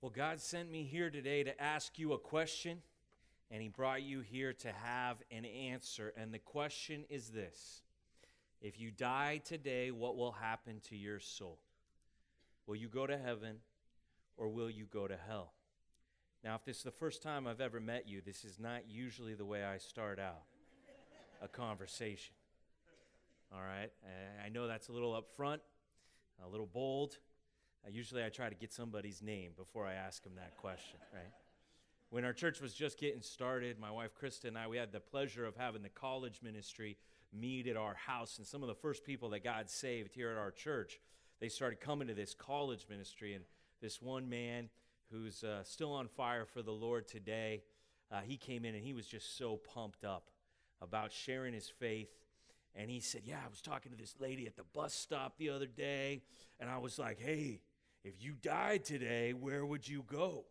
Well, God sent me here today to ask you a question, and He brought you here to have an answer. And the question is this If you die today, what will happen to your soul? Will you go to heaven or will you go to hell? Now, if this is the first time I've ever met you, this is not usually the way I start out a conversation. All right? I know that's a little upfront, a little bold. Uh, usually I try to get somebody's name before I ask them that question, right? When our church was just getting started, my wife Krista and I, we had the pleasure of having the college ministry meet at our house. And some of the first people that God saved here at our church, they started coming to this college ministry. And this one man who's uh, still on fire for the Lord today, uh, he came in and he was just so pumped up about sharing his faith. And he said, Yeah, I was talking to this lady at the bus stop the other day. And I was like, Hey, if you died today, where would you go?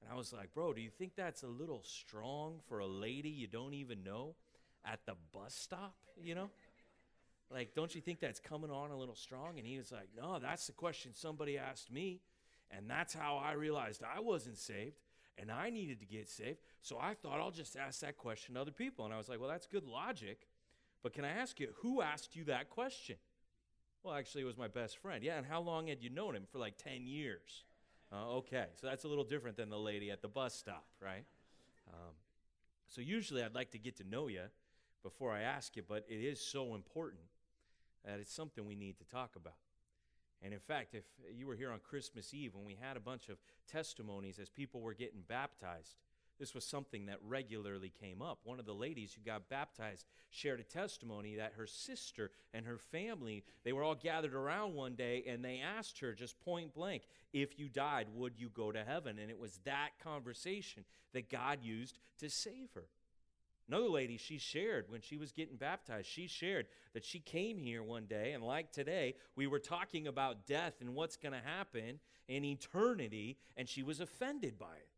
And I was like, bro, do you think that's a little strong for a lady you don't even know at the bus stop, you know? Like, don't you think that's coming on a little strong? And he was like, no, that's the question somebody asked me. And that's how I realized I wasn't saved and I needed to get saved. So I thought I'll just ask that question to other people. And I was like, well, that's good logic. But can I ask you, who asked you that question? Well, actually, it was my best friend. Yeah, and how long had you known him? For like 10 years. Uh, okay, so that's a little different than the lady at the bus stop, right? Um, so usually I'd like to get to know you before I ask you, but it is so important that it's something we need to talk about. And in fact, if you were here on Christmas Eve when we had a bunch of testimonies as people were getting baptized, this was something that regularly came up. One of the ladies who got baptized shared a testimony that her sister and her family, they were all gathered around one day and they asked her just point blank, if you died, would you go to heaven? And it was that conversation that God used to save her. Another lady, she shared when she was getting baptized, she shared that she came here one day, and like today, we were talking about death and what's going to happen in eternity, and she was offended by it.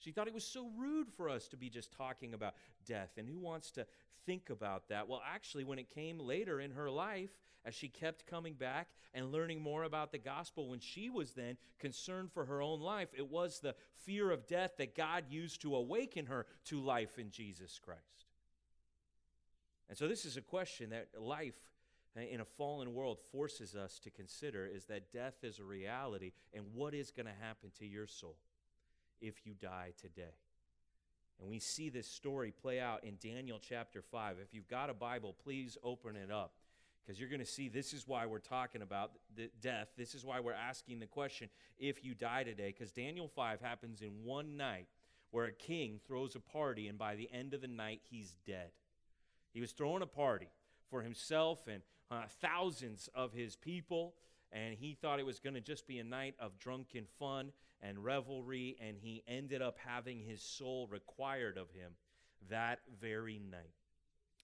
She thought it was so rude for us to be just talking about death. And who wants to think about that? Well, actually, when it came later in her life, as she kept coming back and learning more about the gospel, when she was then concerned for her own life, it was the fear of death that God used to awaken her to life in Jesus Christ. And so, this is a question that life eh, in a fallen world forces us to consider is that death is a reality, and what is going to happen to your soul? If you die today. And we see this story play out in Daniel chapter 5. If you've got a Bible, please open it up because you're going to see this is why we're talking about the death. This is why we're asking the question if you die today because Daniel 5 happens in one night where a king throws a party and by the end of the night he's dead. He was throwing a party for himself and uh, thousands of his people and he thought it was going to just be a night of drunken fun and revelry, and he ended up having his soul required of him that very night.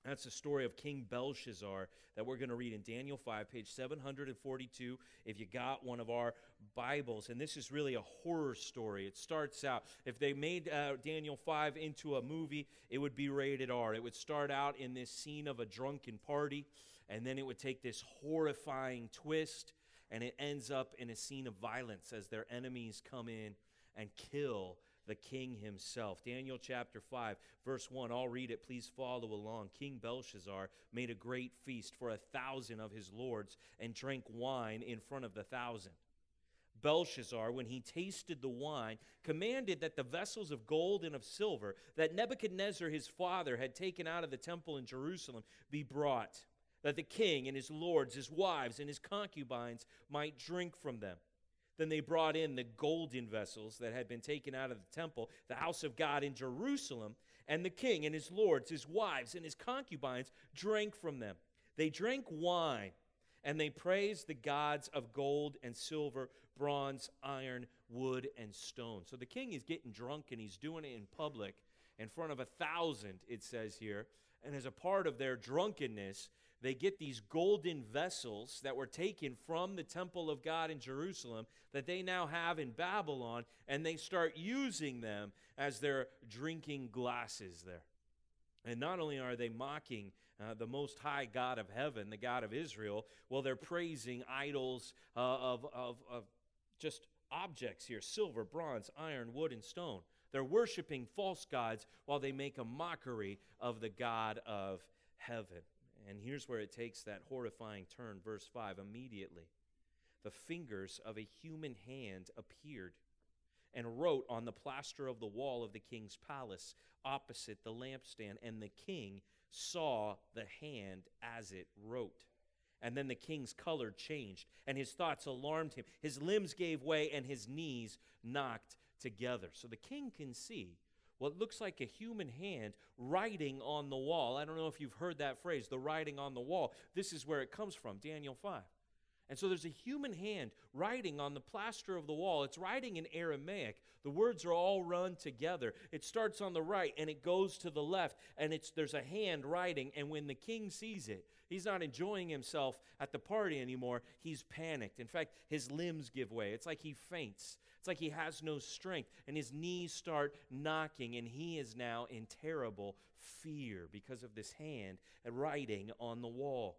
That's the story of King Belshazzar that we're going to read in Daniel 5, page 742, if you got one of our Bibles. And this is really a horror story. It starts out, if they made uh, Daniel 5 into a movie, it would be rated R. It would start out in this scene of a drunken party, and then it would take this horrifying twist and it ends up in a scene of violence as their enemies come in and kill the king himself. Daniel chapter 5, verse 1. I'll read it. Please follow along. King Belshazzar made a great feast for a thousand of his lords and drank wine in front of the thousand. Belshazzar, when he tasted the wine, commanded that the vessels of gold and of silver that Nebuchadnezzar his father had taken out of the temple in Jerusalem be brought that the king and his lords, his wives, and his concubines might drink from them. Then they brought in the golden vessels that had been taken out of the temple, the house of God in Jerusalem, and the king and his lords, his wives, and his concubines drank from them. They drank wine, and they praised the gods of gold and silver, bronze, iron, wood, and stone. So the king is getting drunk, and he's doing it in public in front of a thousand, it says here. And as a part of their drunkenness, they get these golden vessels that were taken from the temple of God in Jerusalem that they now have in Babylon, and they start using them as their drinking glasses there. And not only are they mocking uh, the Most High God of heaven, the God of Israel, well, they're praising idols uh, of, of, of just objects here silver, bronze, iron, wood, and stone. They're worshiping false gods while they make a mockery of the God of heaven. And here's where it takes that horrifying turn. Verse 5 immediately, the fingers of a human hand appeared and wrote on the plaster of the wall of the king's palace opposite the lampstand. And the king saw the hand as it wrote. And then the king's color changed, and his thoughts alarmed him. His limbs gave way, and his knees knocked together. So the king can see what looks like a human hand writing on the wall. I don't know if you've heard that phrase, the writing on the wall. This is where it comes from, Daniel 5. And so there's a human hand writing on the plaster of the wall. It's writing in Aramaic. The words are all run together. It starts on the right and it goes to the left, and it's there's a hand writing. And when the king sees it, he's not enjoying himself at the party anymore. He's panicked. In fact, his limbs give way. It's like he faints. It's like he has no strength, and his knees start knocking, and he is now in terrible fear because of this hand writing on the wall.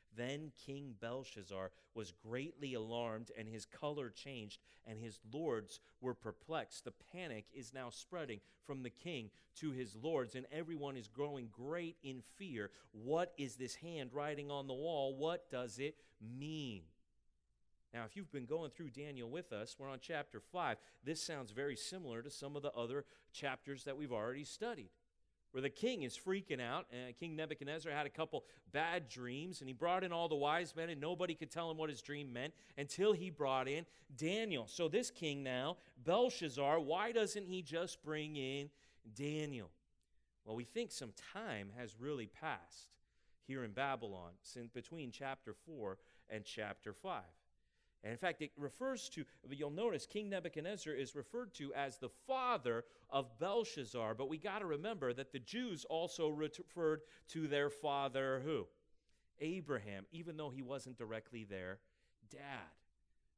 Then King Belshazzar was greatly alarmed, and his color changed, and his lords were perplexed. The panic is now spreading from the king to his lords, and everyone is growing great in fear. What is this hand writing on the wall? What does it mean? Now, if you've been going through Daniel with us, we're on chapter 5. This sounds very similar to some of the other chapters that we've already studied where the king is freaking out. Uh, king Nebuchadnezzar had a couple bad dreams, and he brought in all the wise men, and nobody could tell him what his dream meant until he brought in Daniel. So, this king now, Belshazzar, why doesn't he just bring in Daniel? Well, we think some time has really passed here in Babylon since between chapter 4 and chapter 5. And in fact, it refers to, you'll notice King Nebuchadnezzar is referred to as the father of Belshazzar, but we got to remember that the Jews also referred to their father who? Abraham, even though he wasn't directly their dad.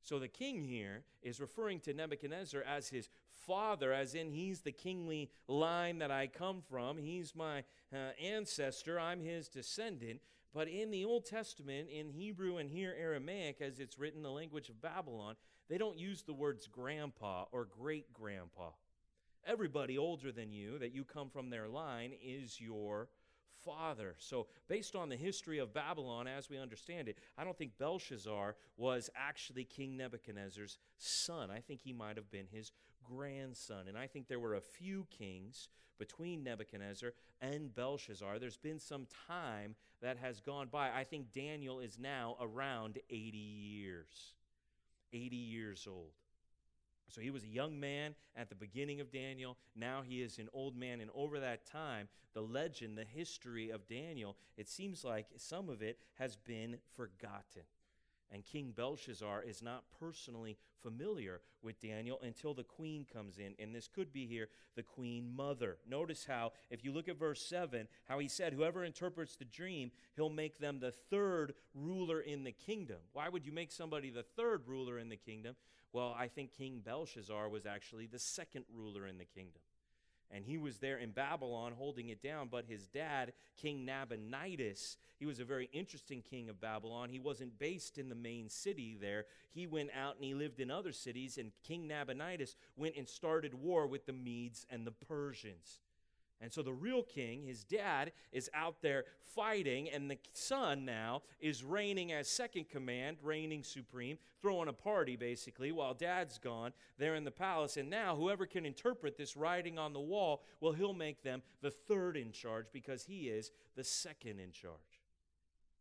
So the king here is referring to Nebuchadnezzar as his father, as in he's the kingly line that I come from. He's my uh, ancestor. I'm his descendant. But in the Old Testament, in Hebrew and here Aramaic, as it's written the language of Babylon, they don't use the words grandpa or great grandpa. Everybody older than you, that you come from their line, is your father. So, based on the history of Babylon as we understand it, I don't think Belshazzar was actually King Nebuchadnezzar's son. I think he might have been his grandson. And I think there were a few kings between Nebuchadnezzar and Belshazzar. There's been some time that has gone by. I think Daniel is now around 80 years. 80 years old. So he was a young man at the beginning of Daniel. Now he is an old man. And over that time, the legend, the history of Daniel, it seems like some of it has been forgotten. And King Belshazzar is not personally familiar with Daniel until the queen comes in. And this could be here the queen mother. Notice how, if you look at verse 7, how he said, Whoever interprets the dream, he'll make them the third ruler in the kingdom. Why would you make somebody the third ruler in the kingdom? Well, I think King Belshazzar was actually the second ruler in the kingdom and he was there in Babylon holding it down. But his dad, King Nabonidus, he was a very interesting king of Babylon. He wasn't based in the main city there. He went out and he lived in other cities, and King Nabonidus went and started war with the Medes and the Persians. And so the real king, his dad, is out there fighting, and the son now is reigning as second command, reigning supreme, throwing a party basically, while dad's gone there in the palace. And now, whoever can interpret this writing on the wall, well, he'll make them the third in charge because he is the second in charge.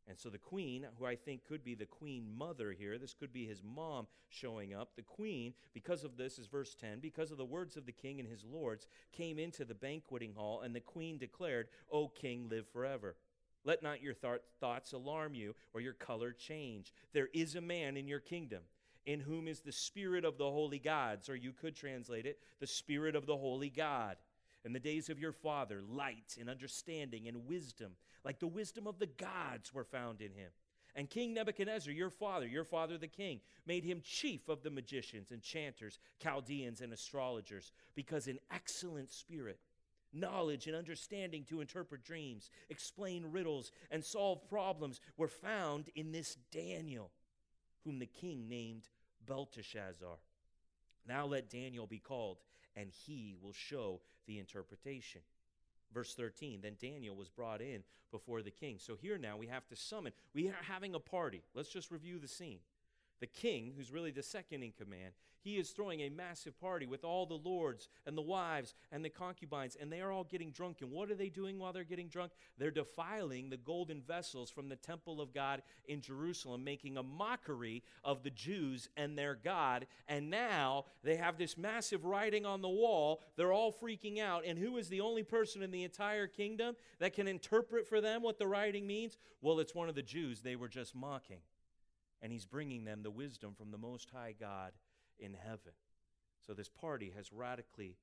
And so the queen, who I think could be the queen mother here, this could be his mom showing up. The queen, because of this, is verse 10, because of the words of the king and his lords, came into the banqueting hall, and the queen declared, O king, live forever. Let not your th- thoughts alarm you or your color change. There is a man in your kingdom in whom is the spirit of the holy gods, or you could translate it, the spirit of the holy God. In the days of your father, light and understanding and wisdom, like the wisdom of the gods, were found in him. And King Nebuchadnezzar, your father, your father the king, made him chief of the magicians, enchanters, Chaldeans, and astrologers, because an excellent spirit, knowledge and understanding to interpret dreams, explain riddles, and solve problems were found in this Daniel, whom the king named Belteshazzar. Now let Daniel be called, and he will show the interpretation. Verse 13 Then Daniel was brought in before the king. So here now we have to summon. We are having a party. Let's just review the scene. The king, who's really the second in command, he is throwing a massive party with all the lords and the wives and the concubines, and they are all getting drunk. And what are they doing while they're getting drunk? They're defiling the golden vessels from the temple of God in Jerusalem, making a mockery of the Jews and their God. And now they have this massive writing on the wall. They're all freaking out. And who is the only person in the entire kingdom that can interpret for them what the writing means? Well, it's one of the Jews they were just mocking. And he's bringing them the wisdom from the Most High God in heaven. So this party has radically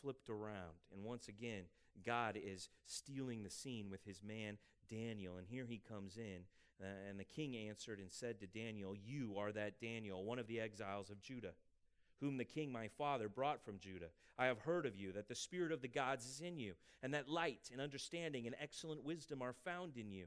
flipped around. And once again, God is stealing the scene with his man Daniel. And here he comes in. Uh, and the king answered and said to Daniel, You are that Daniel, one of the exiles of Judah, whom the king my father brought from Judah. I have heard of you, that the spirit of the gods is in you, and that light and understanding and excellent wisdom are found in you.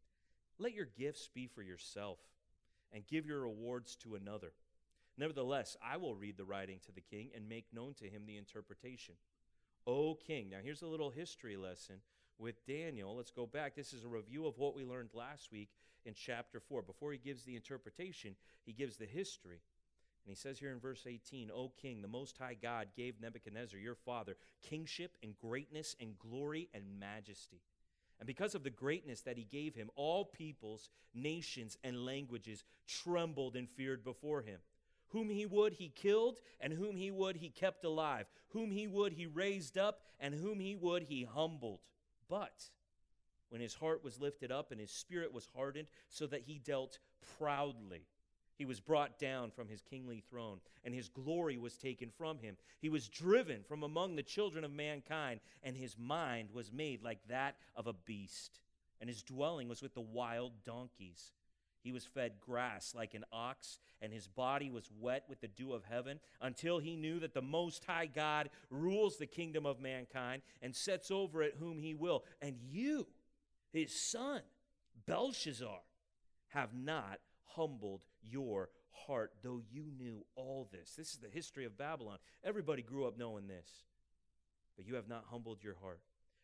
let your gifts be for yourself, and give your rewards to another. Nevertheless, I will read the writing to the king and make known to him the interpretation. O king, now here's a little history lesson with Daniel. Let's go back. This is a review of what we learned last week in chapter 4. Before he gives the interpretation, he gives the history. And he says here in verse 18, O king, the Most High God gave Nebuchadnezzar, your father, kingship and greatness and glory and majesty. And because of the greatness that he gave him, all peoples, nations, and languages trembled and feared before him. Whom he would, he killed, and whom he would, he kept alive. Whom he would, he raised up, and whom he would, he humbled. But when his heart was lifted up and his spirit was hardened, so that he dealt proudly, he was brought down from his kingly throne, and his glory was taken from him. He was driven from among the children of mankind, and his mind was made like that of a beast, and his dwelling was with the wild donkeys. He was fed grass like an ox, and his body was wet with the dew of heaven, until he knew that the Most High God rules the kingdom of mankind and sets over it whom he will. And you, his son, Belshazzar, have not humbled your heart, though you knew all this. This is the history of Babylon. Everybody grew up knowing this. But you have not humbled your heart.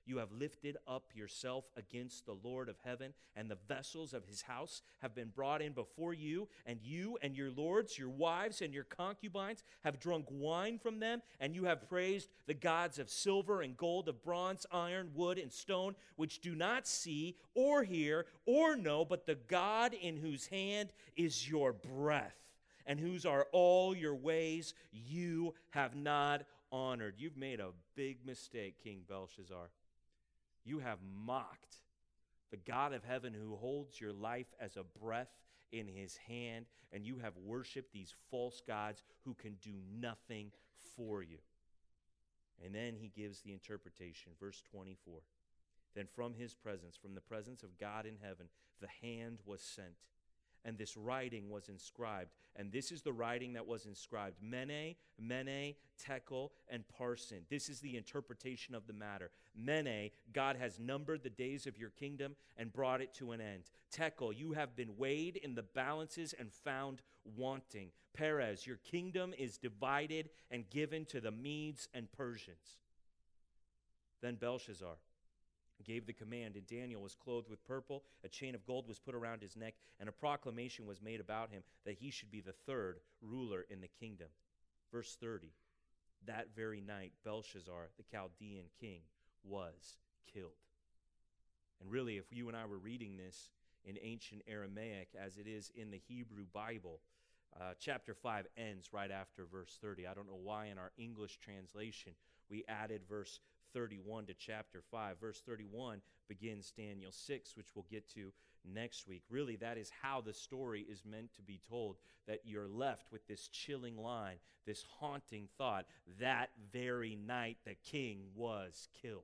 You have lifted up yourself against the Lord of heaven, and the vessels of his house have been brought in before you, and you and your lords, your wives, and your concubines have drunk wine from them, and you have praised the gods of silver and gold, of bronze, iron, wood, and stone, which do not see or hear or know, but the God in whose hand is your breath, and whose are all your ways, you have not honored. You've made a big mistake, King Belshazzar. You have mocked the God of heaven who holds your life as a breath in his hand, and you have worshiped these false gods who can do nothing for you. And then he gives the interpretation, verse 24. Then from his presence, from the presence of God in heaven, the hand was sent and this writing was inscribed. And this is the writing that was inscribed Mene, Mene, Tekel, and Parsin. This is the interpretation of the matter. Mene, God has numbered the days of your kingdom and brought it to an end. Tekel, you have been weighed in the balances and found wanting. Peres, your kingdom is divided and given to the Medes and Persians. Then Belshazzar gave the command, and Daniel was clothed with purple. A chain of gold was put around his neck, and a proclamation was made about him that he should be the third ruler in the kingdom. Verse 30 That very night, Belshazzar, the Chaldean king, was killed. And really, if you and I were reading this in ancient Aramaic as it is in the Hebrew Bible, uh, chapter 5 ends right after verse 30. I don't know why in our English translation we added verse 31 to chapter 5. Verse 31 begins Daniel 6, which we'll get to next week. Really, that is how the story is meant to be told that you're left with this chilling line, this haunting thought that very night the king was killed.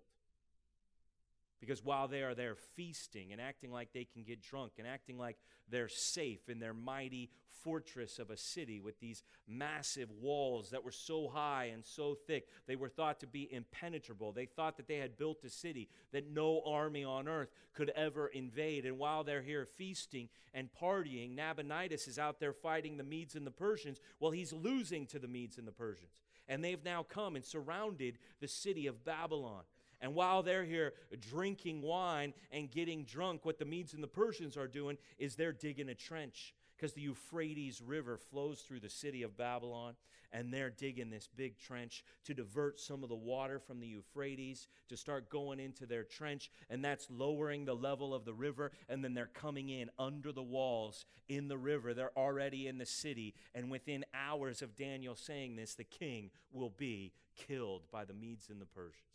Because while they are there feasting and acting like they can get drunk and acting like they're safe in their mighty fortress of a city with these massive walls that were so high and so thick, they were thought to be impenetrable. They thought that they had built a city that no army on earth could ever invade. And while they're here feasting and partying, Nabonidus is out there fighting the Medes and the Persians. Well, he's losing to the Medes and the Persians. And they've now come and surrounded the city of Babylon. And while they're here drinking wine and getting drunk, what the Medes and the Persians are doing is they're digging a trench because the Euphrates River flows through the city of Babylon, and they're digging this big trench to divert some of the water from the Euphrates to start going into their trench, and that's lowering the level of the river, and then they're coming in under the walls in the river. They're already in the city, and within hours of Daniel saying this, the king will be killed by the Medes and the Persians.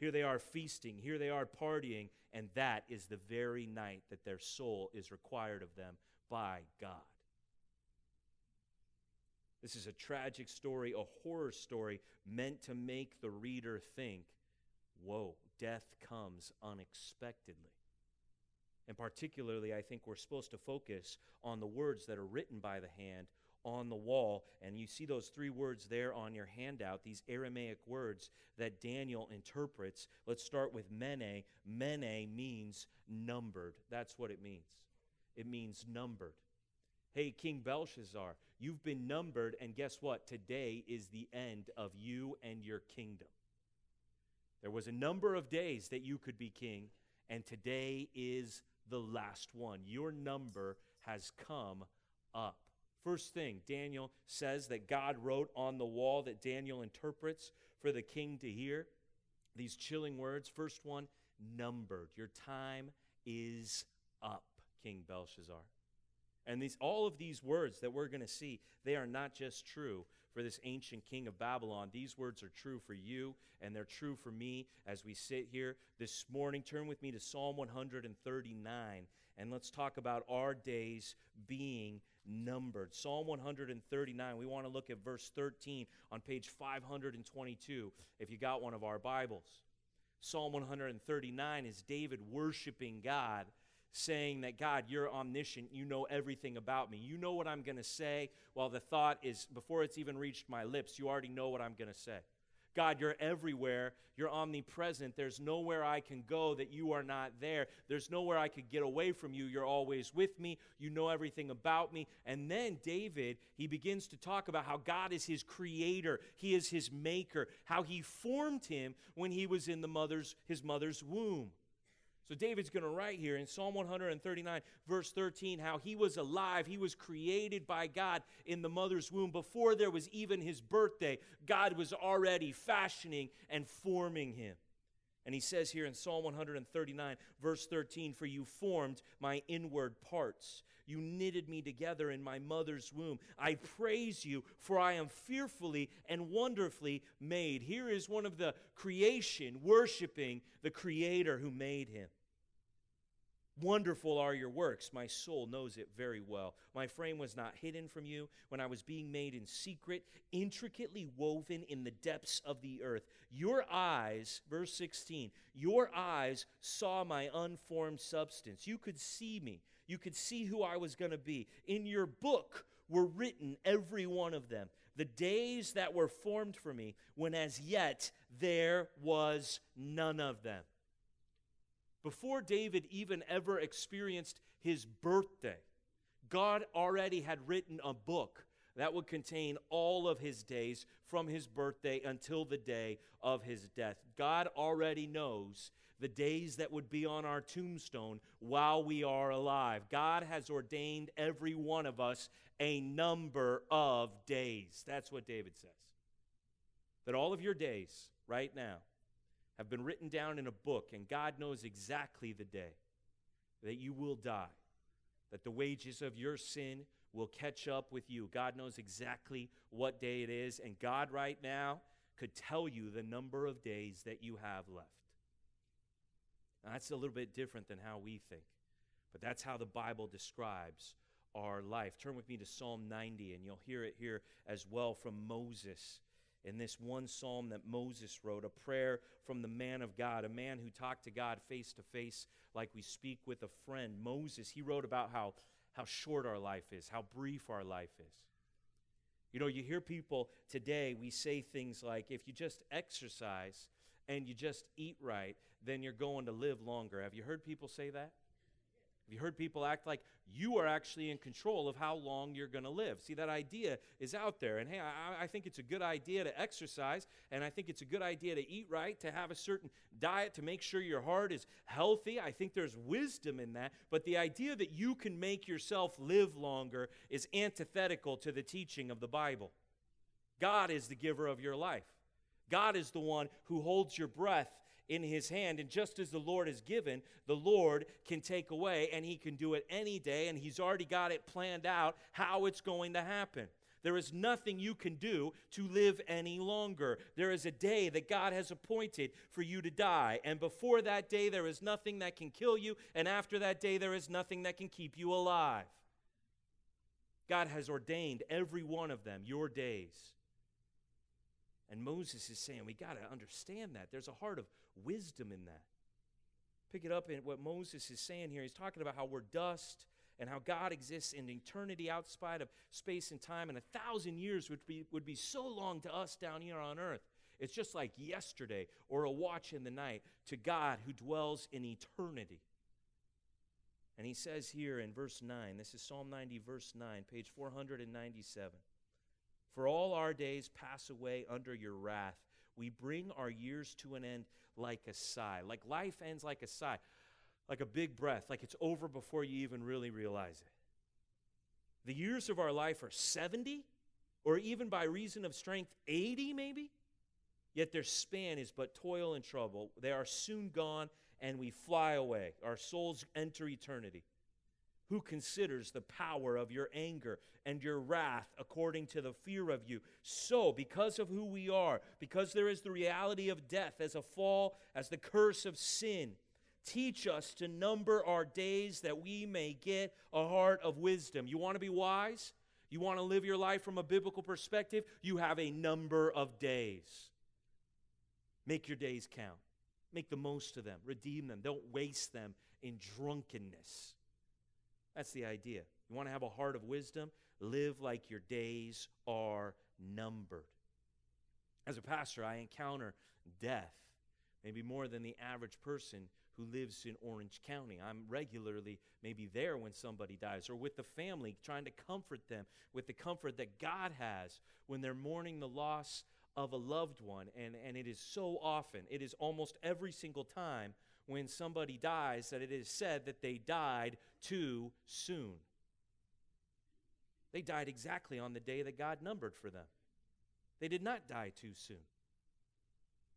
Here they are feasting, here they are partying, and that is the very night that their soul is required of them by God. This is a tragic story, a horror story meant to make the reader think, whoa, death comes unexpectedly. And particularly, I think we're supposed to focus on the words that are written by the hand on the wall. And you see those three words there on your handout, these Aramaic words that Daniel interprets. Let's start with mene. Mene means numbered. That's what it means. It means numbered. Hey, King Belshazzar, you've been numbered, and guess what? Today is the end of you and your kingdom. There was a number of days that you could be king, and today is the last one. Your number has come up. First thing, Daniel says that God wrote on the wall that Daniel interprets for the king to hear. These chilling words. First one, numbered. Your time is up, King Belshazzar. And these, all of these words that we're going to see, they are not just true for this ancient king of Babylon. These words are true for you, and they're true for me as we sit here this morning. Turn with me to Psalm 139, and let's talk about our days being numbered. Psalm 139, we want to look at verse 13 on page 522 if you got one of our Bibles. Psalm 139 is David worshiping God, saying that God, you're omniscient. You know everything about me. You know what I'm going to say. While the thought is, before it's even reached my lips, you already know what I'm going to say. God, you're everywhere. You're omnipresent. There's nowhere I can go that you are not there. There's nowhere I could get away from you. You're always with me. You know everything about me. And then David, he begins to talk about how God is his creator, he is his maker, how he formed him when he was in the mother's his mother's womb. So David's going to write here in Psalm 139, verse 13, how he was alive. He was created by God in the mother's womb. Before there was even his birthday, God was already fashioning and forming him. And he says here in Psalm 139, verse 13, For you formed my inward parts. You knitted me together in my mother's womb. I praise you, for I am fearfully and wonderfully made. Here is one of the creation worshiping the Creator who made him. Wonderful are your works. My soul knows it very well. My frame was not hidden from you when I was being made in secret, intricately woven in the depths of the earth. Your eyes, verse 16, your eyes saw my unformed substance. You could see me, you could see who I was going to be. In your book were written, every one of them, the days that were formed for me, when as yet there was none of them. Before David even ever experienced his birthday, God already had written a book that would contain all of his days from his birthday until the day of his death. God already knows the days that would be on our tombstone while we are alive. God has ordained every one of us a number of days. That's what David says. That all of your days right now have been written down in a book, and God knows exactly the day that you will die, that the wages of your sin will catch up with you. God knows exactly what day it is, and God right now could tell you the number of days that you have left. Now, that's a little bit different than how we think, but that's how the Bible describes our life. Turn with me to Psalm 90, and you'll hear it here as well from Moses in this one psalm that Moses wrote, a prayer from the man of God, a man who talked to God face to face like we speak with a friend. Moses, he wrote about how, how short our life is, how brief our life is. You know, you hear people today, we say things like, if you just exercise and you just eat right, then you're going to live longer. Have you heard people say that? Have you heard people act like you are actually in control of how long you're going to live? See, that idea is out there. And hey, I, I, think it's a good idea to exercise, and I think it's a good idea to eat right, to have a certain diet to make sure your heart is healthy. I think there's wisdom in that. But the idea that you can make yourself live longer is antithetical to the teaching of the Bible. God is the giver of your life. God is the one who holds your breath in his hand. And just as the Lord has given, the Lord can take away, and he can do it any day, and he's already got it planned out how it's going to happen. There is nothing you can do to live any longer. There is a day that God has appointed for you to die. And before that day, there is nothing that can kill you. And after that day, there is nothing that can keep you alive. God has ordained every one of them, your days. And Moses is saying, we got to understand that. There's a heart of wisdom in that. Pick it up in what Moses is saying here. He's talking about how we're dust and how God exists in eternity outside of space and time, and a thousand years would be, would be so long to us down here on earth. It's just like yesterday or a watch in the night to God who dwells in eternity. And he says here in verse 9, this is Psalm 90, verse 9, page 497. For all our days pass away under your wrath. We bring our years to an end like a sigh. Like life ends like a sigh, like a big breath, like it's over before you even really realize it. The years of our life are 70, or even by reason of strength, 80 maybe. Yet their span is but toil and trouble. They are soon gone, and we fly away. Our souls enter eternity who considers the power of your anger and your wrath according to the fear of you. So, because of who we are, because there is the reality of death as a fall, as the curse of sin, teach us to number our days that we may get a heart of wisdom. You want to be wise? You want to live your life from a biblical perspective? You have a number of days. Make your days count. Make the most of them. Redeem them. Don't waste them in drunkenness. That's the idea. You want to have a heart of wisdom? Live like your days are numbered. As a pastor, I encounter death, maybe more than the average person who lives in Orange County. I'm regularly maybe there when somebody dies or with the family, trying to comfort them with the comfort that God has when they're mourning the loss of a loved one. And, and it is so often, it is almost every single time when somebody dies that it is said that they died too soon. They died exactly on the day that God numbered for them. They did not die too soon.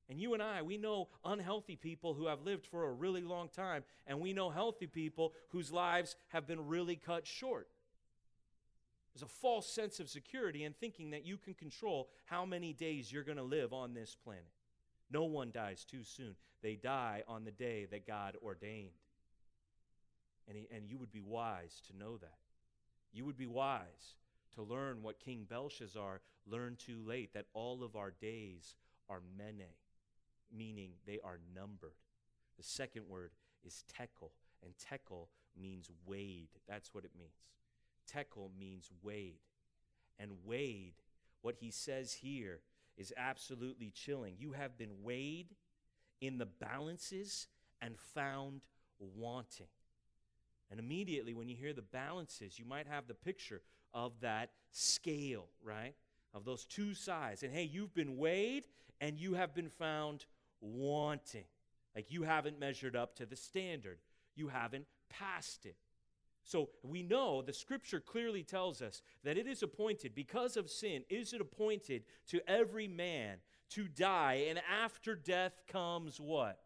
And you and I, we know unhealthy people who have lived for a really long time, and we know healthy people whose lives have been really cut short. There's a false sense of security in thinking that you can control how many days you're going to live on this planet. No one dies too soon. They die on the day that God ordained. And, he, and you would be wise to know that. You would be wise to learn what King Belshazzar learned too late that all of our days are mene, meaning they are numbered. The second word is tekel, and tekel means weighed. That's what it means. Tekel means weighed. And weighed, what he says here is absolutely chilling. You have been weighed in the balances and found wanting. And immediately, when you hear the balances, you might have the picture of that scale, right? Of those two sides. And hey, you've been weighed and you have been found wanting. Like you haven't measured up to the standard, you haven't passed it. So we know the scripture clearly tells us that it is appointed, because of sin, is it appointed to every man to die, and after death comes what?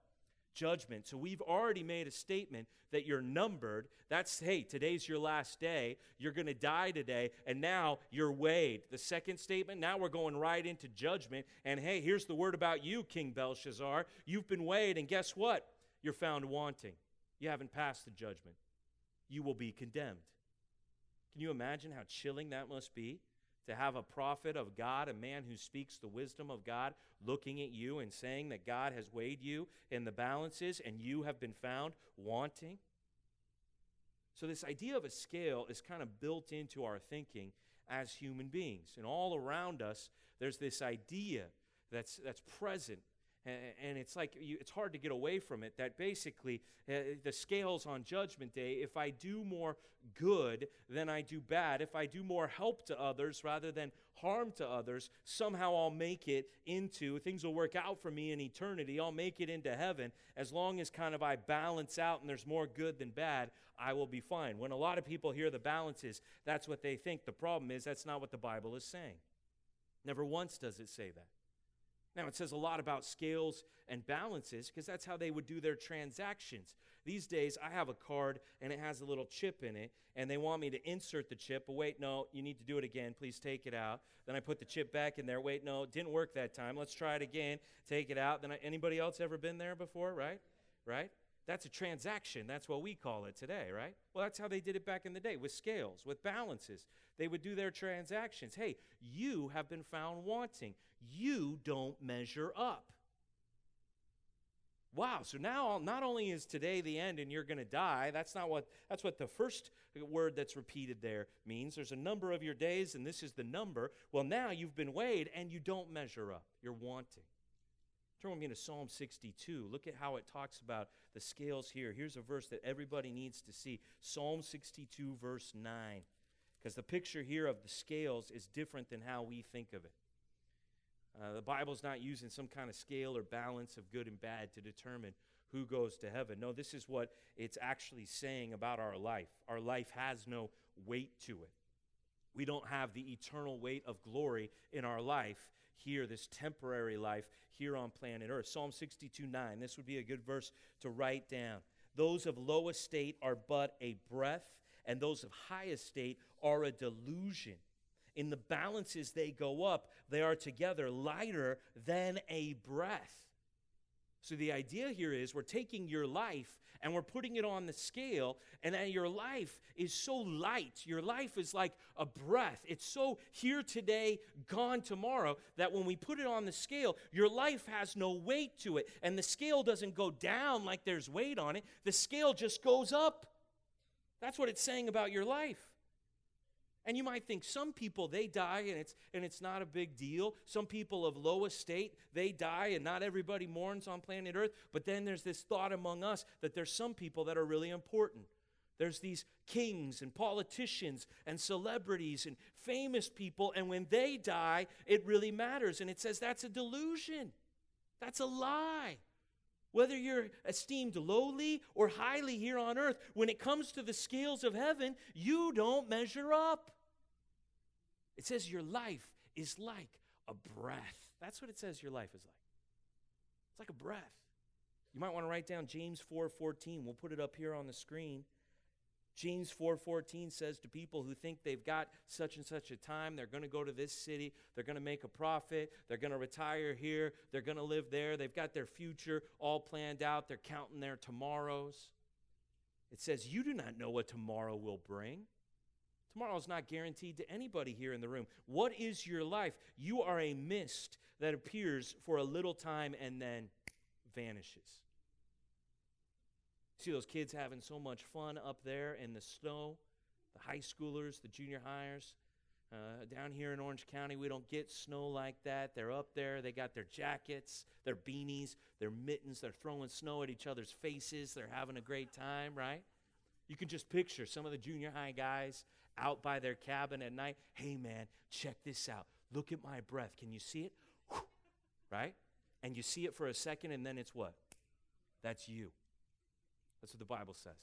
Judgment. So we've already made a statement that you're numbered. That's, hey, today's your last day. You're going to die today, and now you're weighed. The second statement, now we're going right into judgment. And hey, here's the word about you, King Belshazzar. You've been weighed, and guess what? You're found wanting. You haven't passed the judgment. You will be condemned. Can you imagine how chilling that must be? To have a prophet of God, a man who speaks the wisdom of God, looking at you and saying that God has weighed you in the balances and you have been found wanting. So, this idea of a scale is kind of built into our thinking as human beings. And all around us, there's this idea that's, that's present and it's like you, it's hard to get away from it that basically uh, the scales on judgment day if i do more good than i do bad if i do more help to others rather than harm to others somehow i'll make it into things will work out for me in eternity i'll make it into heaven. As long as kind of i balance out and there's more good than bad i will be fine. When a lot of people hear the balances that's what they think. The problem is that's not what the bible is saying. Never once does it say that now, it says a lot about scales and balances because that's how they would do their transactions. These days, I have a card and it has a little chip in it, and they want me to insert the chip, but wait, no, you need to do it again. Please take it out. Then I put the chip back in there. Wait, no, it didn't work that time. Let's try it again. Take it out. Then I, anybody else ever been there before, right? Right? That's a transaction. That's what we call it today, right? Well, that's how they did it back in the day with scales, with balances. They would do their transactions. Hey, you have been found wanting. You don't measure up. Wow, so now not only is today the end and you're going to die, that's not what that's what the first word that's repeated there means. There's a number of your days and this is the number. Well, now you've been weighed and you don't measure up. You're wanting. Turn with me to Psalm 62. Look at how it talks about the scales here. Here's a verse that everybody needs to see Psalm 62, verse 9. Because the picture here of the scales is different than how we think of it. Uh, the Bible's not using some kind of scale or balance of good and bad to determine who goes to heaven. No, this is what it's actually saying about our life. Our life has no weight to it. We don't have the eternal weight of glory in our life here, this temporary life here on planet Earth. Psalm 62 9, this would be a good verse to write down. Those of low estate are but a breath, and those of high estate are a delusion. In the balances they go up, they are together lighter than a breath. So the idea here is we're taking your life and we're putting it on the scale, and your life is so light. Your life is like a breath. It's so here today, gone tomorrow, that when we put it on the scale, your life has no weight to it. And the scale doesn't go down like there's weight on it, the scale just goes up. That's what it's saying about your life. And you might think some people they die and it's and it's not a big deal. Some people of low estate, they die and not everybody mourns on planet Earth, but then there's this thought among us that there's some people that are really important. There's these kings and politicians and celebrities and famous people and when they die, it really matters and it says that's a delusion. That's a lie. Whether you're esteemed lowly or highly here on earth, when it comes to the scales of heaven, you don't measure up. It says your life is like a breath. That's what it says your life is like. It's like a breath. You might want to write down James 4:14. We'll put it up here on the screen. James 4:14 says to people who think they've got such and such a time, they're going to go to this city, they're going to make a profit, they're going to retire here, they're going to live there, they've got their future all planned out, they're counting their tomorrows. It says you do not know what tomorrow will bring. Tomorrow is not guaranteed to anybody here in the room. What is your life? You are a mist that appears for a little time and then vanishes. See those kids having so much fun up there in the snow? The high schoolers, the junior hires. Uh, down here in Orange County, we don't get snow like that. They're up there. They got their jackets, their beanies, their mittens. They're throwing snow at each other's faces. They're having a great time, right? You can just picture some of the junior high guys out by their cabin at night. Hey, man, check this out. Look at my breath. Can you see it? Right? And you see it for a second, and then it's what? That's you. That's what the Bible says.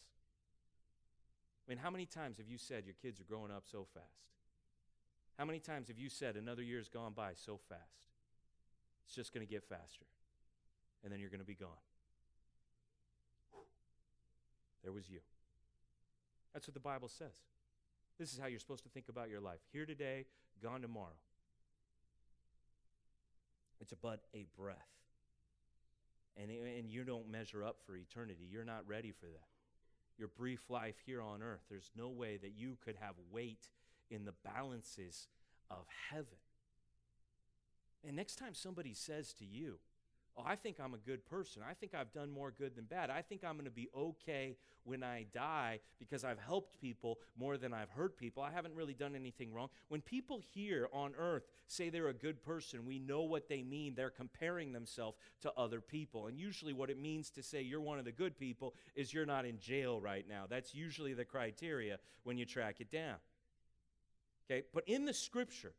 I mean, how many times have you said your kids are growing up so fast? How many times have you said another year's gone by so fast? It's just going to get faster. And then you're going to be gone. There was you. That's what the Bible says. This is how you're supposed to think about your life. Here today, gone tomorrow. It's but a breath. And, and you don't measure up for eternity. You're not ready for that. Your brief life here on earth, there's no way that you could have weight in the balances of heaven. And next time somebody says to you, Oh, I think I'm a good person. I think I've done more good than bad. I think I'm going to be okay when I die because I've helped people more than I've hurt people. I haven't really done anything wrong. When people here on earth say they're a good person, we know what they mean. They're comparing themselves to other people. And usually, what it means to say you're one of the good people is you're not in jail right now. That's usually the criteria when you track it down. Okay, but in the scripture,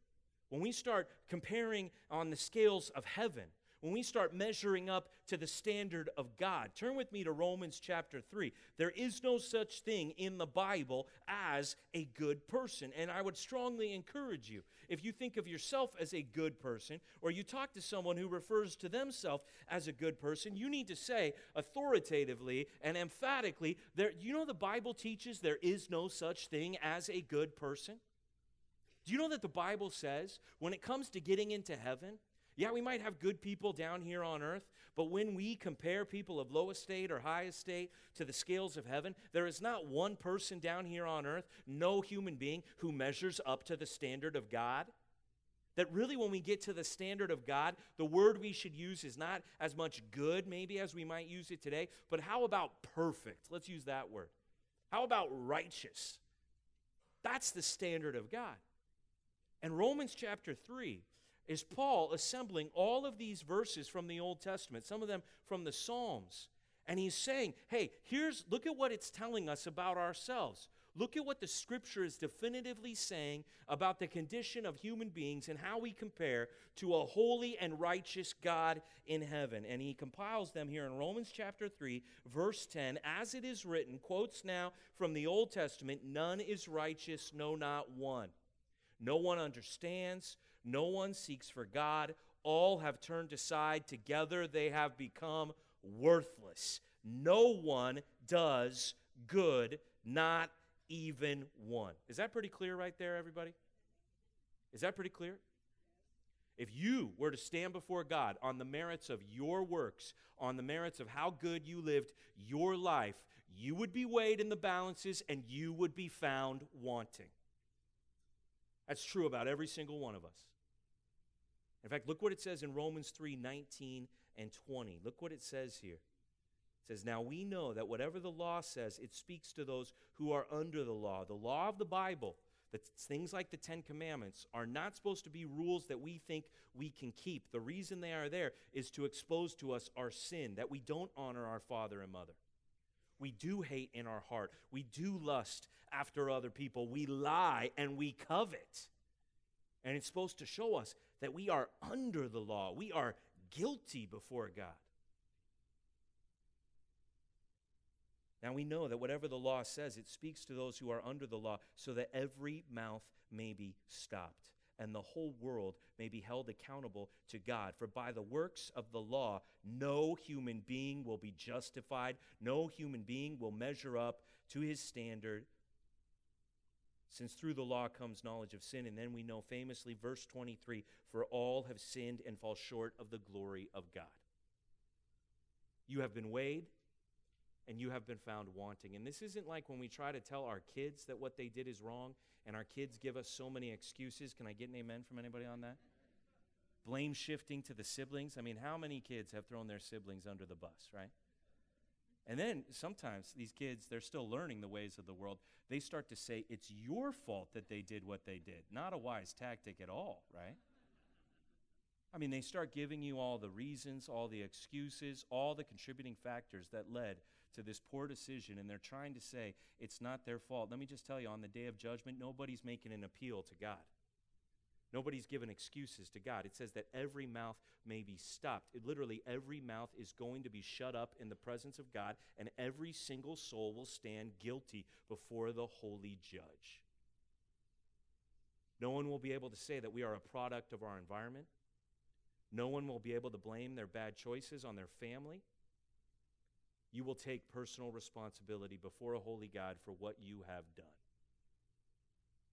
when we start comparing on the scales of heaven, when we start measuring up to the standard of God. Turn with me to Romans chapter 3. There is no such thing in the Bible as a good person. And I would strongly encourage you, if you think of yourself as a good person, or you talk to someone who refers to themselves as a good person, you need to say authoritatively and emphatically, there, you know the Bible teaches there is no such thing as a good person? Do you know that the Bible says when it comes to getting into heaven, yeah, we might have good people down here on earth, but when we compare people of low estate or high estate to the scales of heaven, there is not one person down here on earth, no human being, who measures up to the standard of God. That really, when we get to the standard of God, the word we should use is not as much good, maybe, as we might use it today, but how about perfect? Let's use that word. How about righteous? That's the standard of God. And Romans chapter 3 is Paul assembling all of these verses from the Old Testament, some of them from the Psalms. And he's saying, hey, here's, look at what it's telling us about ourselves. Look at what the scripture is definitively saying about the condition of human beings and how we compare to a holy and righteous God in heaven. And he compiles them here in Romans chapter 3, verse 10. As it is written, quotes now from the Old Testament None is righteous, no, not one. No one understands. No one seeks for God. All have turned aside. Together they have become worthless. No one does good, not even one. Is that pretty clear right there, everybody? Is that pretty clear? If you were to stand before God on the merits of your works, on the merits of how good you lived your life, you would be weighed in the balances and you would be found wanting. That's true about every single one of us. In fact, look what it says in Romans 3 19 and 20. Look what it says here. It says, Now we know that whatever the law says, it speaks to those who are under the law. The law of the Bible, that things like the Ten Commandments, are not supposed to be rules that we think we can keep. The reason they are there is to expose to us our sin, that we don't honor our father and mother. We do hate in our heart. We do lust after other people. We lie and we covet. And it's supposed to show us that we are under the law. We are guilty before God. Now we know that whatever the law says, it speaks to those who are under the law, so that every mouth may be stopped and the whole world may be held accountable to God. For by the works of the law, no human being will be justified, no human being will measure up to his standard. Since through the law comes knowledge of sin. And then we know famously, verse 23 For all have sinned and fall short of the glory of God. You have been weighed and you have been found wanting. And this isn't like when we try to tell our kids that what they did is wrong and our kids give us so many excuses. Can I get an amen from anybody on that? Blame shifting to the siblings. I mean, how many kids have thrown their siblings under the bus, right? And then sometimes these kids, they're still learning the ways of the world. They start to say, it's your fault that they did what they did. Not a wise tactic at all, right? I mean, they start giving you all the reasons, all the excuses, all the contributing factors that led to this poor decision, and they're trying to say it's not their fault. Let me just tell you on the day of judgment, nobody's making an appeal to God. Nobody's giving excuses to God. It says that every mouth may be stopped. It, literally, every mouth is going to be shut up in the presence of God, and every single soul will stand guilty before the holy judge. No one will be able to say that we are a product of our environment. No one will be able to blame their bad choices on their family. You will take personal responsibility before a holy God for what you have done.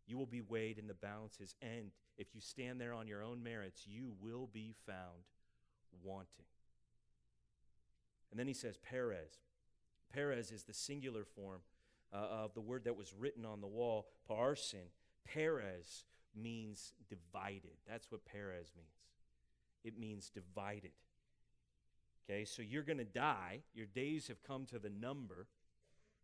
You will be weighed in the balances, and if you stand there on your own merits, you will be found wanting. And then he says, Peres. Peres is the singular form uh, of the word that was written on the wall, parsin. Peres means divided. That's what Perez means. It means divided. Okay, so you're going to die. Your days have come to the number.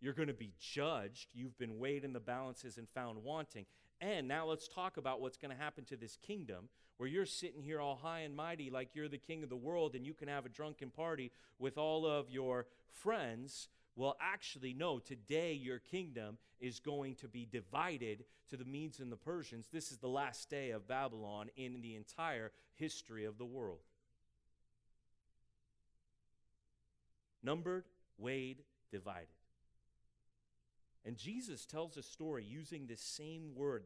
You're going to be judged. You've been weighed in the balances and found wanting. And now let's talk about what's going to happen to this kingdom where you're sitting here all high and mighty like you're the king of the world and you can have a drunken party with all of your friends. Well, actually, no, today your kingdom is going to be divided to the Medes and the Persians. This is the last day of Babylon in the entire history of the world. Numbered, weighed, divided. And Jesus tells a story using this same word,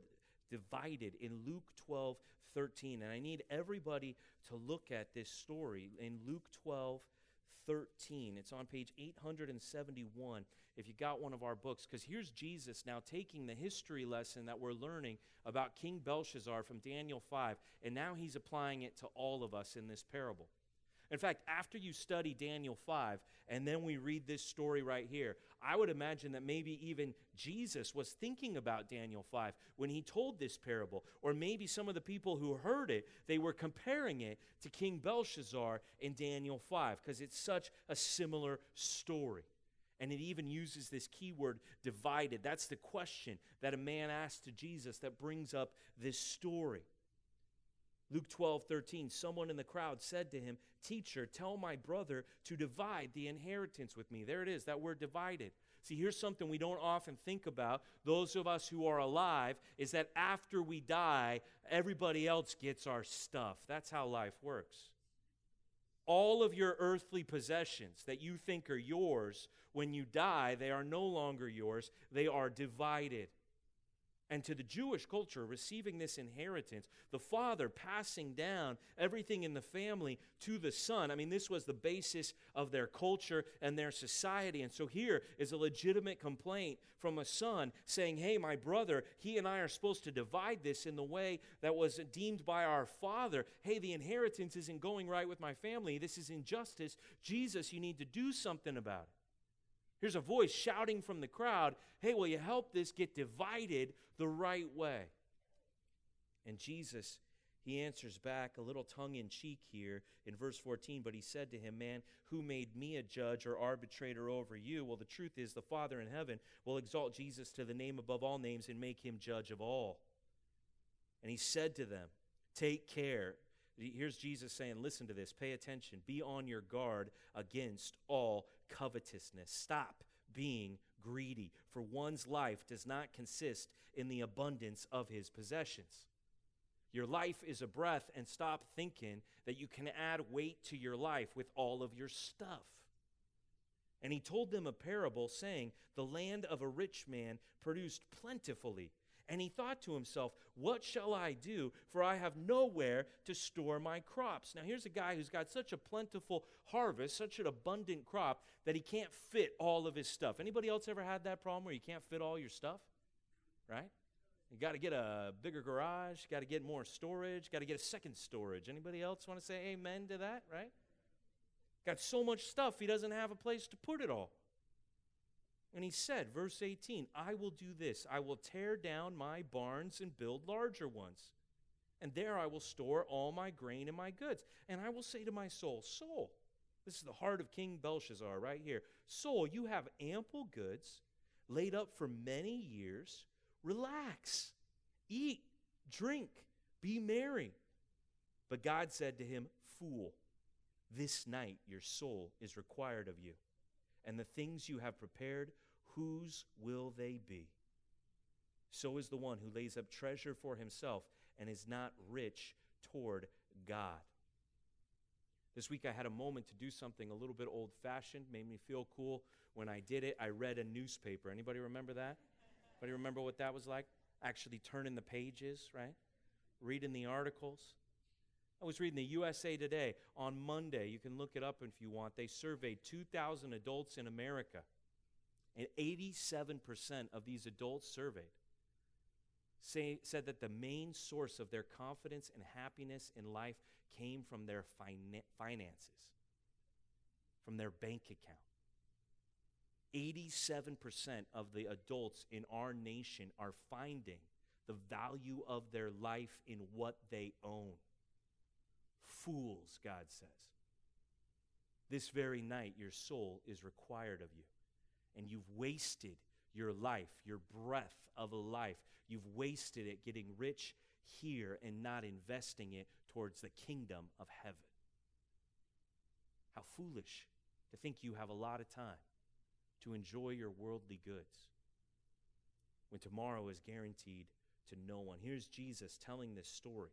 divided, in Luke 12, 13. And I need everybody to look at this story in Luke 12, 13. It's on page 871 if you got one of our books, because here's Jesus now taking the history lesson that we're learning about King Belshazzar from Daniel 5, and now he's applying it to all of us in this parable. In fact, after you study Daniel 5 and then we read this story right here, I would imagine that maybe even Jesus was thinking about Daniel 5 when he told this parable. Or maybe some of the people who heard it, they were comparing it to King Belshazzar in Daniel 5 because it's such a similar story. And it even uses this keyword divided. That's the question that a man asked to Jesus that brings up this story. Luke 12, 13, someone in the crowd said to him, Teacher, tell my brother to divide the inheritance with me. There it is, that word divided. See, here's something we don't often think about, those of us who are alive, is that after we die, everybody else gets our stuff. That's how life works. All of your earthly possessions that you think are yours, when you die, they are no longer yours, they are divided and to the Jewish culture, receiving this inheritance, the father passing down everything in the family to the son. I mean, this was the basis of their culture and their society. And so here is a legitimate complaint from a son saying, Hey, my brother, he and I are supposed to divide this in the way that was deemed by our father. Hey, the inheritance isn't going right with my family. This is injustice. Jesus, you need to do something about it. Here's a voice shouting from the crowd, Hey, will you help this get divided the right way? And Jesus, he answers back a little tongue in cheek here in verse 14, but he said to him, Man, who made me a judge or arbitrator over you? Well, the truth is, the Father in heaven will exalt Jesus to the name above all names and make him judge of all. And he said to them, Take care. Here's Jesus saying, Listen to this, pay attention, be on your guard against all covetousness. Stop being greedy, for one's life does not consist in the abundance of his possessions. Your life is a breath, and stop thinking that you can add weight to your life with all of your stuff. And he told them a parable, saying, The land of a rich man produced plentifully. And he thought to himself, What shall I do? For I have nowhere to store my crops. Now, here's a guy who's got such a plentiful harvest, such an abundant crop, that he can't fit all of his stuff. Anybody else ever had that problem where you can't fit all your stuff? Right? You got to get a bigger garage, got to get more storage, got to get a second storage. Anybody else want to say amen to that, right? Got so much stuff, he doesn't have a place to put it all. And he said, verse 18, I will do this I will tear down my barns and build larger ones. And there I will store all my grain and my goods. And I will say to my soul, Soul, this is the heart of King Belshazzar right here. Soul, you have ample goods laid up for many years. Relax, eat, drink, be merry. But God said to him, Fool, this night your soul is required of you and the things you have prepared, whose will they be? So is the one who lays up treasure for himself and is not rich toward God. This week I had a moment to do something a little bit old fashioned, made me feel cool. When I did it, I read a newspaper. Anybody remember that? Anybody remember what that was like? Actually turning the pages, right? Reading the articles. I was reading the USA Today on Monday. You can look it up if you want. They surveyed 2,000 adults in America, and 87% of these adults surveyed say, said that the main source of their confidence and happiness in life came from their fina- finances, from their bank account. 87% of the adults in our nation are finding the value of their life in what they own. Fools, God says. This very night, your soul is required of you, and you've wasted your life, your breath of a life. You've wasted it getting rich here and not investing it towards the kingdom of heaven. How foolish to think you have a lot of time to enjoy your worldly goods when tomorrow is guaranteed to no one. Here's Jesus telling this story,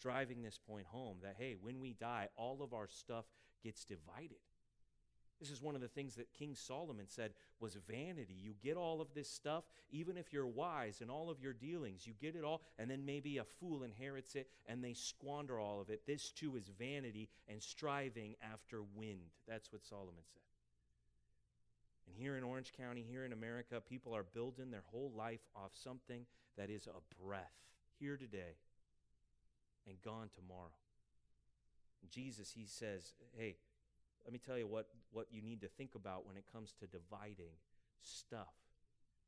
driving this point home that, hey, when we die, all of our stuff gets divided. This is one of the things that King Solomon said was vanity. You get all of this stuff, even if you're wise in all of your dealings, you get it all, and then maybe a fool inherits it and they squander all of it. This too is vanity and striving after wind. That's what Solomon said. And here in Orange County, here in America, people are building their whole life off something that is a breath here today and gone tomorrow. And Jesus, he says, hey, let me tell you what, what you need to think about when it comes to dividing stuff.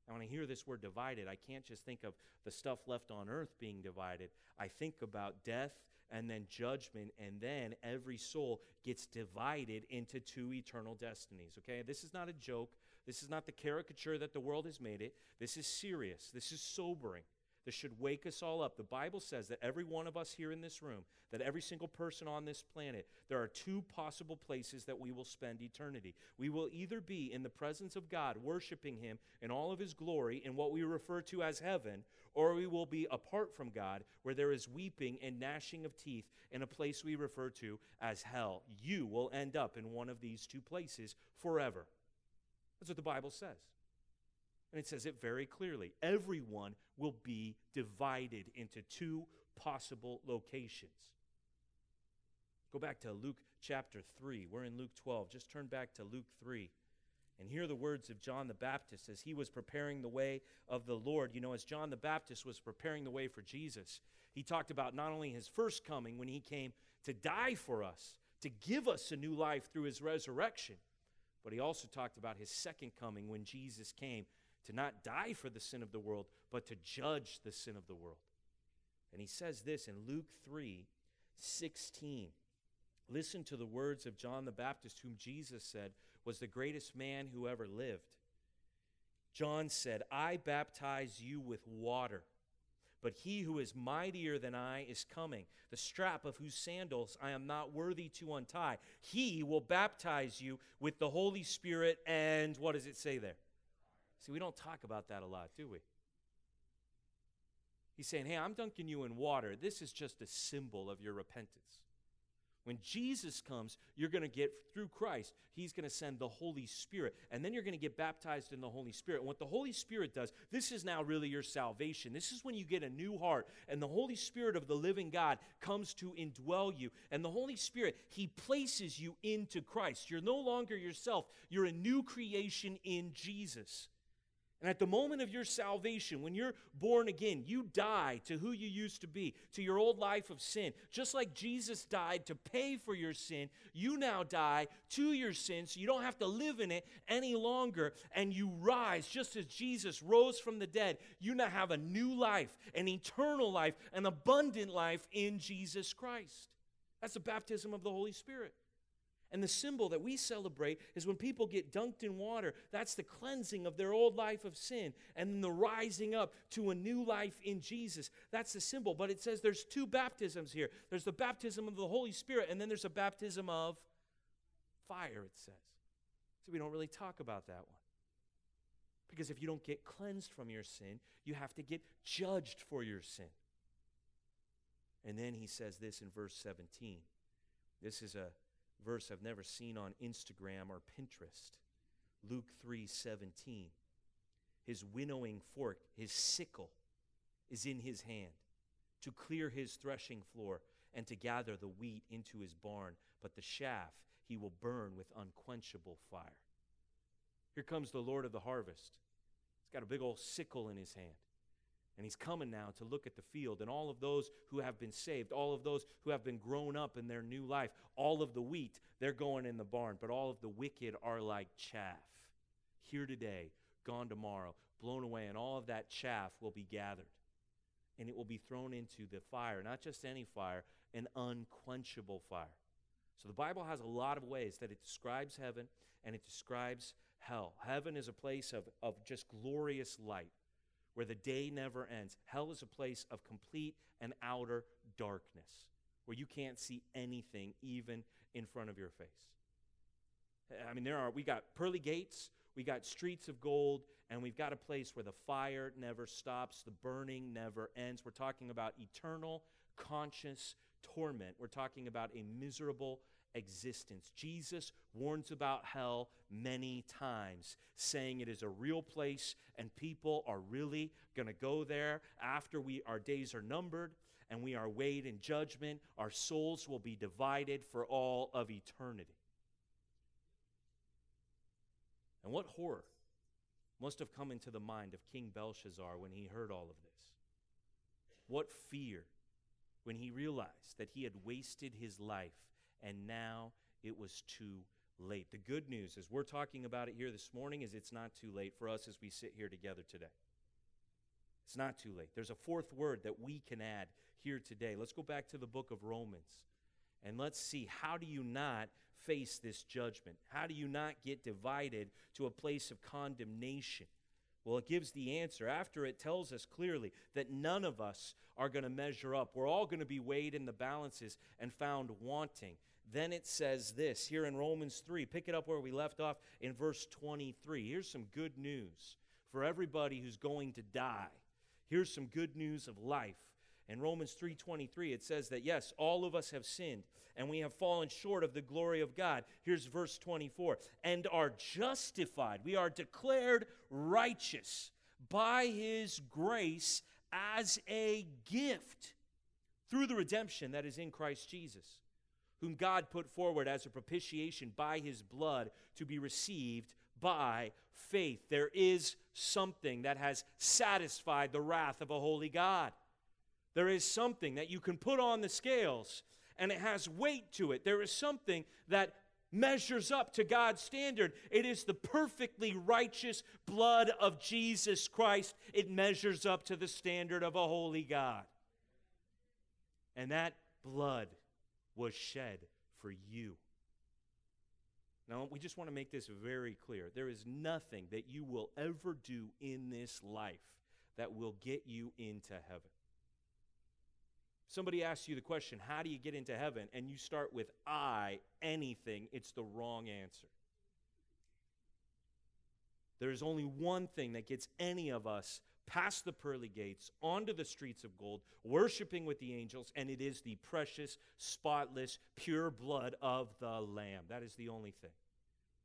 Now, when I hear this word divided, I can't just think of the stuff left on earth being divided. I think about death and then judgment, and then every soul gets divided into two eternal destinies. Okay? This is not a joke. This is not the caricature that the world has made it. This is serious. This is sobering. This should wake us all up. The Bible says that every one of us here in this room, that every single person on this planet, there are two possible places that we will spend eternity. We will either be in the presence of God, worshiping Him in all of His glory in what we refer to as heaven, or we will be apart from God, where there is weeping and gnashing of teeth in a place we refer to as hell. You will end up in one of these two places forever. That's what the Bible says. And it says it very clearly. Everyone will be divided into two possible locations. Go back to Luke chapter 3. We're in Luke 12. Just turn back to Luke 3 and hear the words of John the Baptist as he was preparing the way of the Lord. You know, as John the Baptist was preparing the way for Jesus, he talked about not only his first coming when he came to die for us, to give us a new life through his resurrection, but he also talked about his second coming when Jesus came to not die for the sin of the world, but to judge the sin of the world. And he says this in Luke 3 16. Listen to the words of John the Baptist, whom Jesus said was the greatest man who ever lived. John said, I baptize you with water, but he who is mightier than I is coming, the strap of whose sandals I am not worthy to untie. He will baptize you with the Holy Spirit and what does it say there? See, we don't talk about that a lot, do we? He's saying, hey, I'm dunking you in water. This is just a symbol of your repentance. When Jesus comes, you're going to get, through Christ, He's going to send the Holy Spirit. And then you're going to get baptized in the Holy Spirit. And what the Holy Spirit does, this is now really your salvation. This is when you get a new heart. And the Holy Spirit of the living God comes to indwell you. And the Holy Spirit, He places you into Christ. You're no longer yourself, you're a new creation in Jesus. And at the moment of your salvation, when you're born again, you die to who you used to be, to your old life of sin. Just like Jesus died to pay for your sin, you now die to your sin so you don't have to live in it any longer. And you rise just as Jesus rose from the dead. You now have a new life, an eternal life, an abundant life in Jesus Christ. That's the baptism of the Holy Spirit. And the symbol that we celebrate is when people get dunked in water, that's the cleansing of their old life of sin and then the rising up to a new life in Jesus. That's the symbol. But it says there's two baptisms here there's the baptism of the Holy Spirit, and then there's a baptism of fire, it says. So we don't really talk about that one. Because if you don't get cleansed from your sin, you have to get judged for your sin. And then he says this in verse 17. This is a verse I've never seen on Instagram or Pinterest. Luke 3:17. His winnowing fork, his sickle is in his hand to clear his threshing floor and to gather the wheat into his barn, but the chaff he will burn with unquenchable fire. Here comes the Lord of the harvest. He's got a big old sickle in his hand. And he's coming now to look at the field and all of those who have been saved, all of those who have been grown up in their new life, all of the wheat, they're going in the barn, but all of the wicked are like chaff. Here today, gone tomorrow, blown away, and all of that chaff will be gathered. And it will be thrown into the fire, not just any fire, an unquenchable fire. So the Bible has a lot of ways that it describes heaven and it describes hell. Heaven is a place of, of just glorious light where the day never ends. Hell is a place of complete and outer darkness where you can't see anything even in front of your face. I mean, there are, we got pearly gates, we got streets of gold, and we've got a place where the fire never stops, the burning never ends. We're talking about eternal, conscious torment. We're talking about a miserable existence. Jesus warns about hell many times, saying it is a real place and people are really going to go there after we our days are numbered and we are weighed in judgment. Our souls will be divided for all of eternity. And what horror must have come into the mind of King Belshazzar when he heard all of this? What fear when he realized that he had wasted his life and now it was too late. The good news, as we're talking about it here this morning, is it's not too late for us as we sit here together today. It's not too late. There's a fourth word that we can add here today. Let's go back to the book of Romans and let's see how do you not face this judgment? How do you not get divided to a place of condemnation? Well, it gives the answer. After it tells us clearly that none of us are going to measure up, we're all going to be weighed in the balances and found wanting. Then it says this here in Romans 3. Pick it up where we left off in verse 23. Here's some good news for everybody who's going to die. Here's some good news of life. In Romans 3:23 it says that yes, all of us have sinned and we have fallen short of the glory of God. Here's verse 24. And are justified. We are declared righteous by his grace as a gift through the redemption that is in Christ Jesus whom God put forward as a propitiation by his blood to be received by faith. There is something that has satisfied the wrath of a holy God. There is something that you can put on the scales and it has weight to it. There is something that measures up to God's standard. It is the perfectly righteous blood of Jesus Christ. It measures up to the standard of a holy God. And that blood was shed for you. Now, we just want to make this very clear. There is nothing that you will ever do in this life that will get you into heaven. Somebody asks you the question, How do you get into heaven? and you start with I, anything, it's the wrong answer. There is only one thing that gets any of us past the pearly gates, onto the streets of gold, worshiping with the angels, and it is the precious, spotless, pure blood of the Lamb. That is the only thing.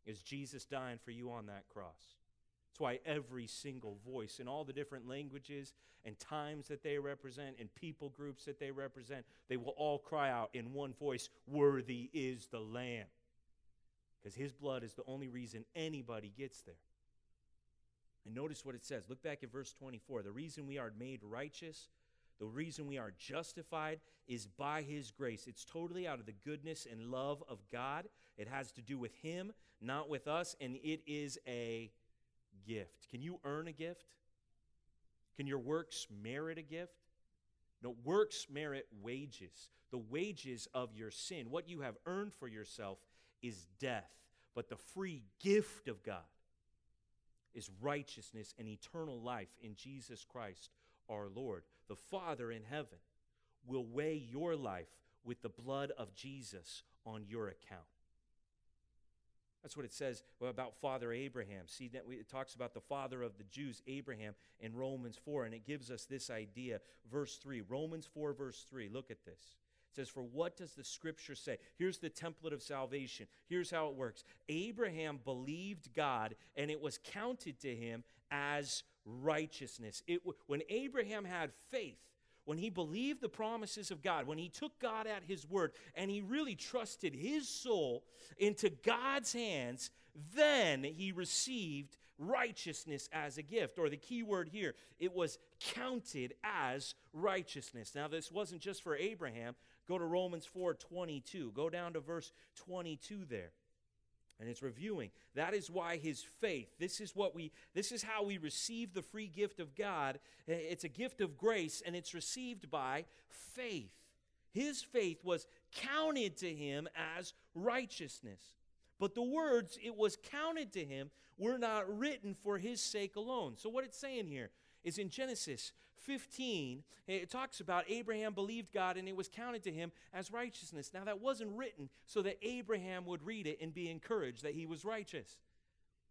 Is Jesus dying for you on that cross? That's why every single voice in all the different languages and times that they represent and people groups that they represent, they will all cry out in one voice, Worthy is the Lamb. Because his blood is the only reason anybody gets there. And notice what it says. Look back at verse 24. The reason we are made righteous, the reason we are justified is by his grace. It's totally out of the goodness and love of God. It has to do with him, not with us, and it is a gift. Can you earn a gift? Can your works merit a gift? No, works merit wages. The wages of your sin, what you have earned for yourself, is death. But the free gift of God is righteousness and eternal life in Jesus Christ our Lord. The Father in heaven will weigh your life with the blood of Jesus on your account. That's what it says about Father Abraham. See, that it talks about the father of the Jews, Abraham, in Romans 4, and it gives us this idea. Verse 3, Romans 4, verse 3. Look at this. It says, For what does the scripture say? Here's the template of salvation. Here's how it works Abraham believed God, and it was counted to him as righteousness. It, when Abraham had faith, when he believed the promises of God, when he took God at his word, and he really trusted his soul into God's hands, then he received righteousness as a gift. Or the key word here, it was counted as righteousness. Now, this wasn't just for Abraham. Go to Romans 4 22. Go down to verse 22 there and it's reviewing. That is why his faith this is what we this is how we receive the free gift of god. It's a gift of grace and it's received by faith. His faith was counted to him as righteousness but the words it was counted to him were not written for his sake alone so what it's saying here is in Genesis 15. It talks about Abraham believed God and it was counted to him as righteousness. Now, that wasn't written so that Abraham would read it and be encouraged that he was righteous.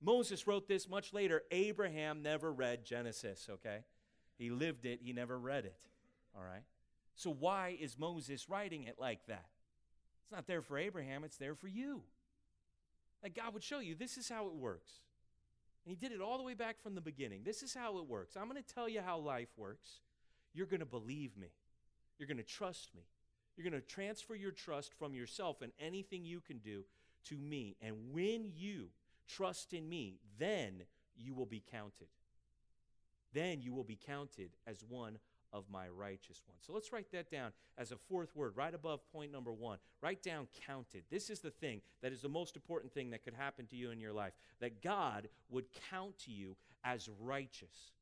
Moses wrote this much later. Abraham never read Genesis, okay? He lived it, he never read it, all right? So, why is Moses writing it like that? It's not there for Abraham, it's there for you. Like God would show you this is how it works. And he did it all the way back from the beginning. This is how it works. I'm going to tell you how life works. You're going to believe me. You're going to trust me. You're going to transfer your trust from yourself and anything you can do to me. And when you trust in me, then you will be counted. Then you will be counted as one of my righteous one. So let's write that down as a fourth word, right above point number one. Write down counted. This is the thing that is the most important thing that could happen to you in your life that God would count to you as righteous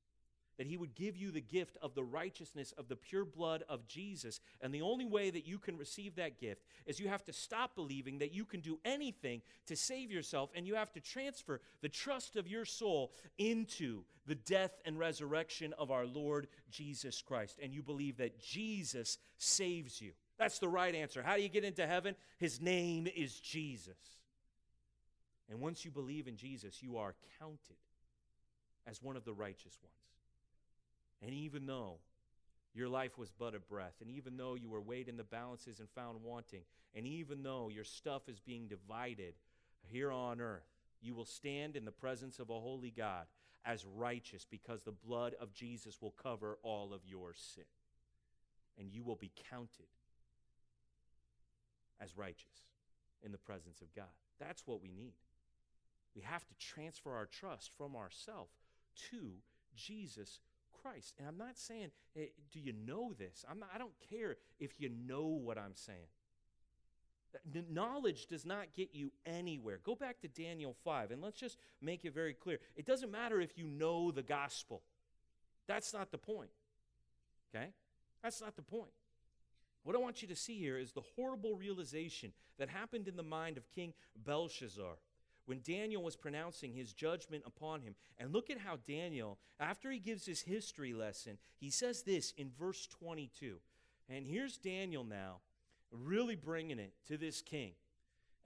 that he would give you the gift of the righteousness of the pure blood of Jesus. And the only way that you can receive that gift is you have to stop believing that you can do anything to save yourself, and you have to transfer the trust of your soul into the death and resurrection of our Lord Jesus Christ. And you believe that Jesus saves you. That's the right answer. How do you get into heaven? His name is Jesus. And once you believe in Jesus, you are counted as one of the righteous ones. And even though your life was but a breath, and even though you were weighed in the balances and found wanting, and even though your stuff is being divided here on earth, you will stand in the presence of a holy God as righteous because the blood of Jesus will cover all of your sin. And you will be counted as righteous in the presence of God. That's what we need. We have to transfer our trust from ourself to Jesus Christ. And I'm not saying, hey, do you know this? I'm not, I don't care if you know what I'm saying. Knowledge does not get you anywhere. Go back to Daniel 5, and let's just make it very clear. It doesn't matter if you know the gospel. That's not the point. Okay? That's not the point. What I want you to see here is the horrible realization that happened in the mind of King Belshazzar when Daniel was pronouncing his judgment upon him. And look at how Daniel, after he gives his history lesson, he says this in verse 22. And here's Daniel now, really bringing it to this king.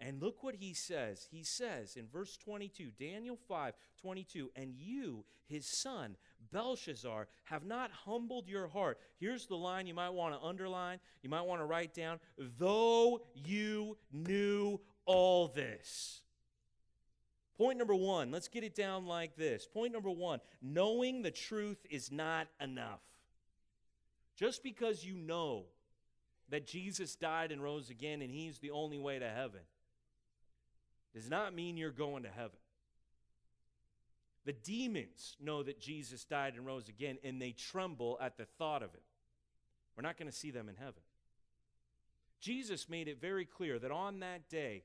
And look what he says. He says in verse 22, Daniel 5 22, and you, his son, Belshazzar, have not humbled your heart. Here's the line you might want to underline, you might want to write down, though you knew all this. Point number one, let's get it down like this. Point number one knowing the truth is not enough. Just because you know that Jesus died and rose again and he's the only way to heaven does not mean you're going to heaven. The demons know that Jesus died and rose again and they tremble at the thought of it. We're not going to see them in heaven. Jesus made it very clear that on that day,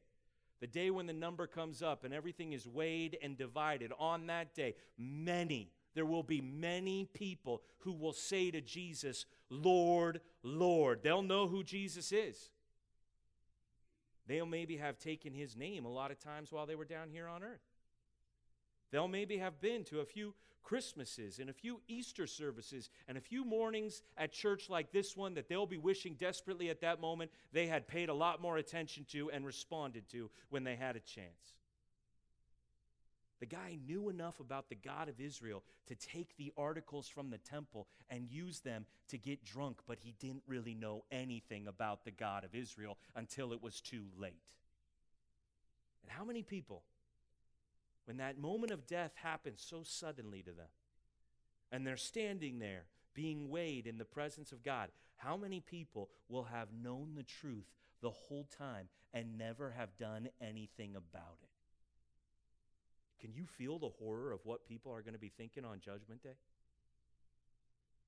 the day when the number comes up and everything is weighed and divided, on that day, many, there will be many people who will say to Jesus, Lord, Lord. They'll know who Jesus is. They'll maybe have taken his name a lot of times while they were down here on earth. They'll maybe have been to a few Christmases and a few Easter services and a few mornings at church like this one that they'll be wishing desperately at that moment they had paid a lot more attention to and responded to when they had a chance. The guy knew enough about the God of Israel to take the articles from the temple and use them to get drunk, but he didn't really know anything about the God of Israel until it was too late. And how many people when that moment of death happens so suddenly to them. And they're standing there being weighed in the presence of God, how many people will have known the truth the whole time and never have done anything about it? Can you feel the horror of what people are going to be thinking on Judgment Day?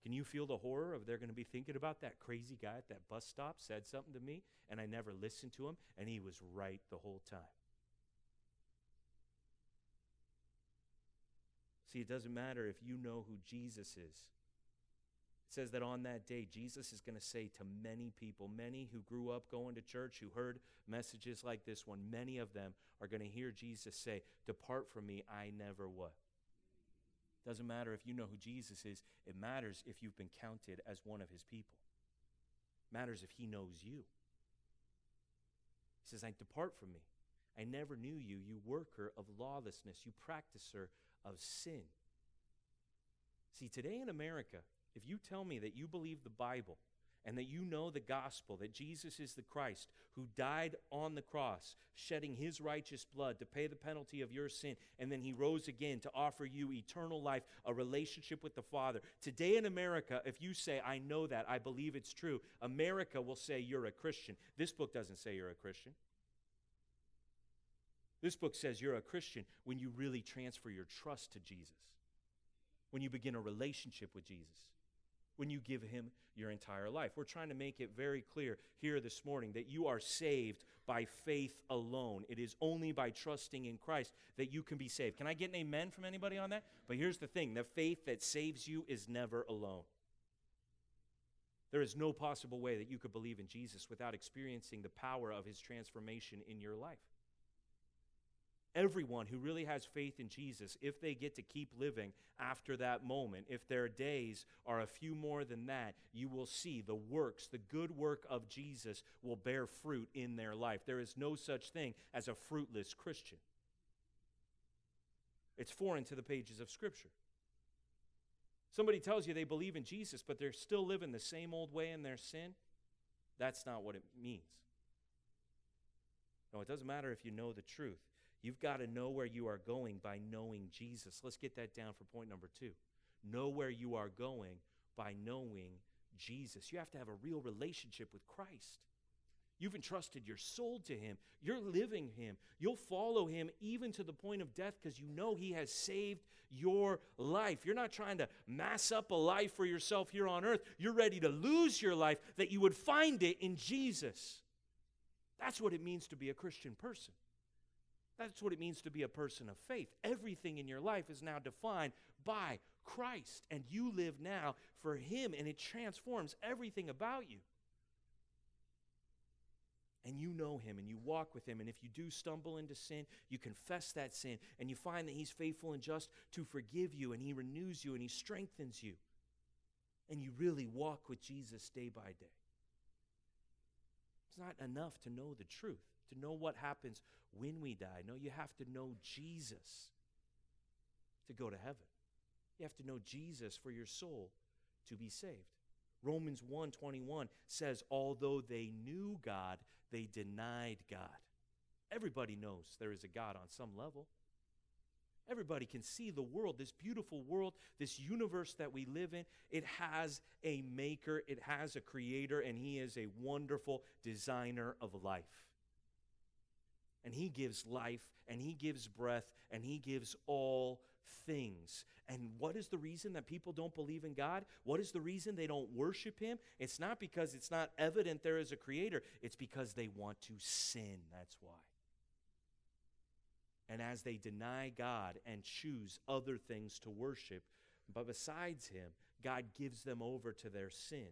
Can you feel the horror of they're going to be thinking about that crazy guy at that bus stop said something to me and I never listened to him and he was right the whole time? See, it doesn't matter if you know who Jesus is. It says that on that day, Jesus is going to say to many people, many who grew up going to church, who heard messages like this one, many of them are going to hear Jesus say, Depart from me, I never what? Doesn't matter if you know who Jesus is, it matters if you've been counted as one of his people. It matters if he knows you. He says, I depart from me. I never knew you, you worker of lawlessness, you practicer of sin. See, today in America, if you tell me that you believe the Bible and that you know the gospel, that Jesus is the Christ who died on the cross, shedding his righteous blood to pay the penalty of your sin, and then he rose again to offer you eternal life, a relationship with the Father. Today in America, if you say, I know that, I believe it's true, America will say you're a Christian. This book doesn't say you're a Christian. This book says you're a Christian when you really transfer your trust to Jesus, when you begin a relationship with Jesus when you give him your entire life. We're trying to make it very clear here this morning that you are saved by faith alone. It is only by trusting in Christ that you can be saved. Can I get an amen from anybody on that? But here's the thing the faith that saves you is never alone. There is no possible way that you could believe in Jesus without experiencing the power of his transformation in your life. Everyone who really has faith in Jesus, if they get to keep living after that moment, if their days are a few more than that, you will see the works, the good work of Jesus will bear fruit in their life. There is no such thing as a fruitless Christian. It's foreign to the pages of Scripture. Somebody tells you they believe in Jesus, but they're still living the same old way in their sin. That's not what it means. No, it doesn't matter if you know the truth. You've got to know where you are going by knowing Jesus. Let's get that down for point number two. Know where you are going by knowing Jesus. You have to have a real relationship with Christ. You've entrusted your soul to Him. You're living Him. You'll follow Him even to the point of death because you know He has saved your life. You're not trying to mass up a life for yourself here on earth. You're ready to lose your life that you would find it in Jesus. That's what it means to be a Christian person. That's what it means to be a person of faith. Everything in your life is now defined by Christ, and you live now for Him, and it transforms everything about you. And you know Him and you walk with Him. And if you do stumble into sin, you confess that sin and you find that He's faithful and just to forgive you, and He renews you and He strengthens you. And you really walk with Jesus day by day. It's not enough to know the truth to know what happens when we die. No, you have to know Jesus to go to heaven. You have to know Jesus for your soul to be saved. Romans 1:21 says although they knew God, they denied God. Everybody knows there is a God on some level. Everybody can see the world, this beautiful world, this universe that we live in. It has a maker, it has a creator, and he is a wonderful designer of life and He gives life, and He gives breath, and He gives all things. And what is the reason that people don't believe in God? What is the reason they don't worship Him? It's not because it's not evident there is a Creator, it's because they want to sin. That's why. And as they deny God and choose other things to worship, but besides Him, God gives them over to their sin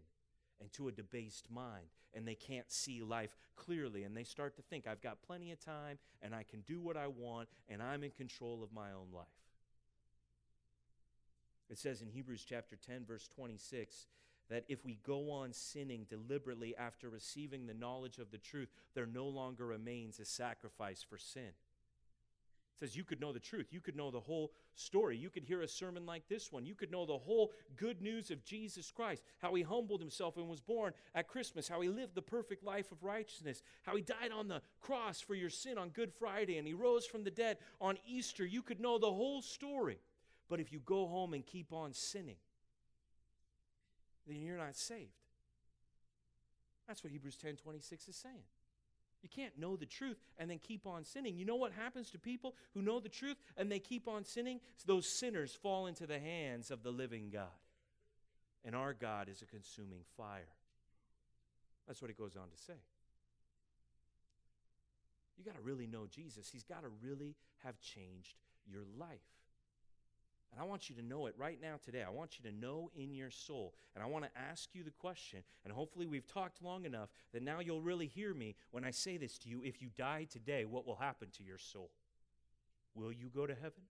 and to a debased mind and they can't see life clearly and they start to think I've got plenty of time and I can do what I want and I'm in control of my own life. It says in Hebrews chapter 10 verse 26 that if we go on sinning deliberately after receiving the knowledge of the truth there no longer remains a sacrifice for sin says you could know the truth. You could know the whole story. You could hear a sermon like this one. You could know the whole good news of Jesus Christ, how he humbled himself and was born at Christmas, how he lived the perfect life of righteousness, how he died on the cross for your sin on Good Friday, and he rose from the dead on Easter. You could know the whole story. But if you go home and keep on sinning, then you're not saved. That's what Hebrews 10 26 is saying. You can't know the truth and then keep on sinning. You know what happens to people who know the truth and they keep on sinning? Those sinners fall into the hands of the living God. And our God is a consuming fire. That's what it goes on to say. You got to really know Jesus. He's got to really have changed your life. And I want you to know it right now today. I want you to know in your soul. And I want to ask you the question, and hopefully we've talked long enough that now you'll really hear me when I say this to you. If you die today, what will happen to your soul? Will you go to heaven?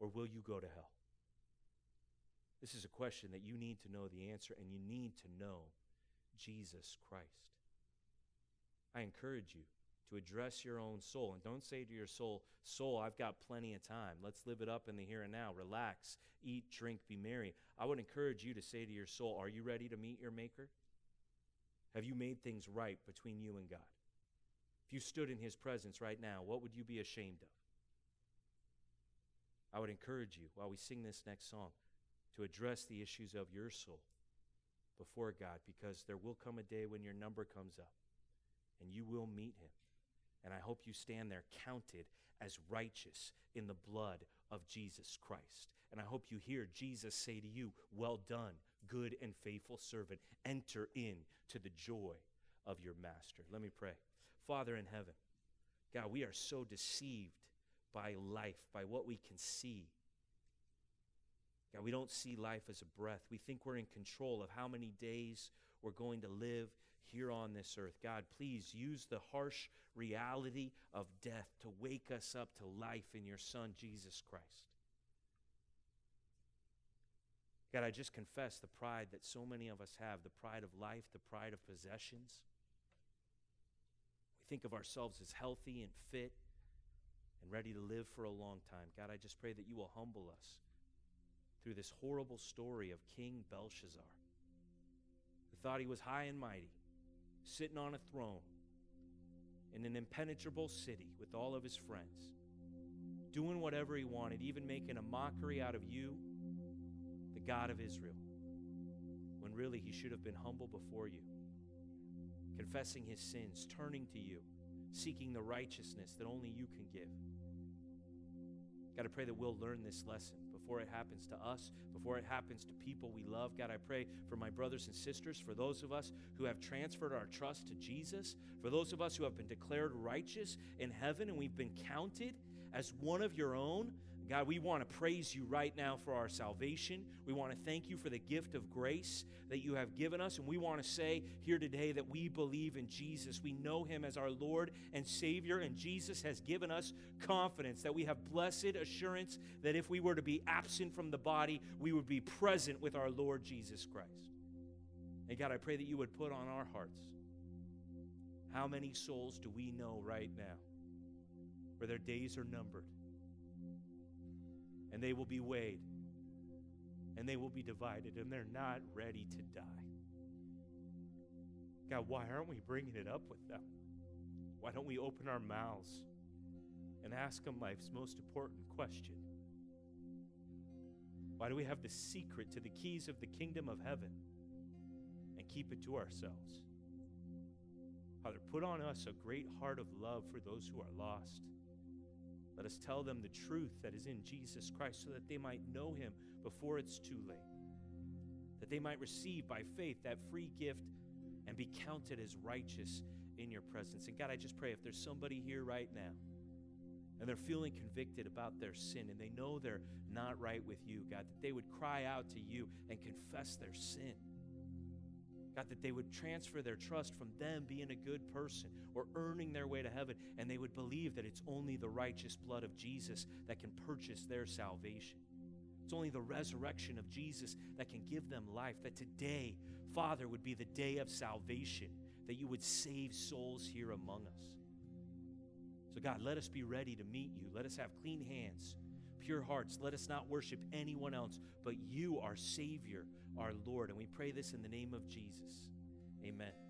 Or will you go to hell? This is a question that you need to know the answer, and you need to know Jesus Christ. I encourage you to address your own soul. And don't say to your soul, Soul, I've got plenty of time. Let's live it up in the here and now. Relax, eat, drink, be merry. I would encourage you to say to your soul, Are you ready to meet your Maker? Have you made things right between you and God? If you stood in His presence right now, what would you be ashamed of? I would encourage you, while we sing this next song, to address the issues of your soul before God because there will come a day when your number comes up and you will meet Him. And I hope you stand there counted as righteous in the blood of Jesus Christ. And I hope you hear Jesus say to you, Well done, good and faithful servant. Enter in to the joy of your master. Let me pray. Father in heaven, God, we are so deceived by life, by what we can see. God, we don't see life as a breath. We think we're in control of how many days we're going to live here on this earth. God, please use the harsh reality of death to wake us up to life in your Son, Jesus Christ. God, I just confess the pride that so many of us have the pride of life, the pride of possessions. We think of ourselves as healthy and fit and ready to live for a long time. God, I just pray that you will humble us through this horrible story of King Belshazzar, who thought he was high and mighty, sitting on a throne in an impenetrable city with all of his friends, doing whatever he wanted, even making a mockery out of you, the God of Israel, when really he should have been humble before you, confessing his sins, turning to you, seeking the righteousness that only you can give. Got to pray that we'll learn this lesson before it happens to us, before it happens to people we love. God, I pray for my brothers and sisters, for those of us who have transferred our trust to Jesus, for those of us who have been declared righteous in heaven and we've been counted as one of your own. God, we want to praise you right now for our salvation. We want to thank you for the gift of grace that you have given us. And we want to say here today that we believe in Jesus. We know him as our Lord and Savior. And Jesus has given us confidence that we have blessed assurance that if we were to be absent from the body, we would be present with our Lord Jesus Christ. And God, I pray that you would put on our hearts how many souls do we know right now where their days are numbered? And they will be weighed and they will be divided and they're not ready to die. God, why aren't we bringing it up with them? Why don't we open our mouths and ask them life's most important question? Why do we have the secret to the keys of the kingdom of heaven and keep it to ourselves? Father, put on us a great heart of love for those who are lost let us tell them the truth that is in Jesus Christ so that they might know him before it's too late. That they might receive by faith that free gift and be counted as righteous in your presence. And God, I just pray if there's somebody here right now and they're feeling convicted about their sin and they know they're not right with you, God, that they would cry out to you and confess their sin God, that they would transfer their trust from them being a good person or earning their way to heaven, and they would believe that it's only the righteous blood of Jesus that can purchase their salvation. It's only the resurrection of Jesus that can give them life. That today, Father, would be the day of salvation, that you would save souls here among us. So, God, let us be ready to meet you. Let us have clean hands, pure hearts. Let us not worship anyone else but you, our Savior, our Lord. And we pray this in the name of Jesus. Amen.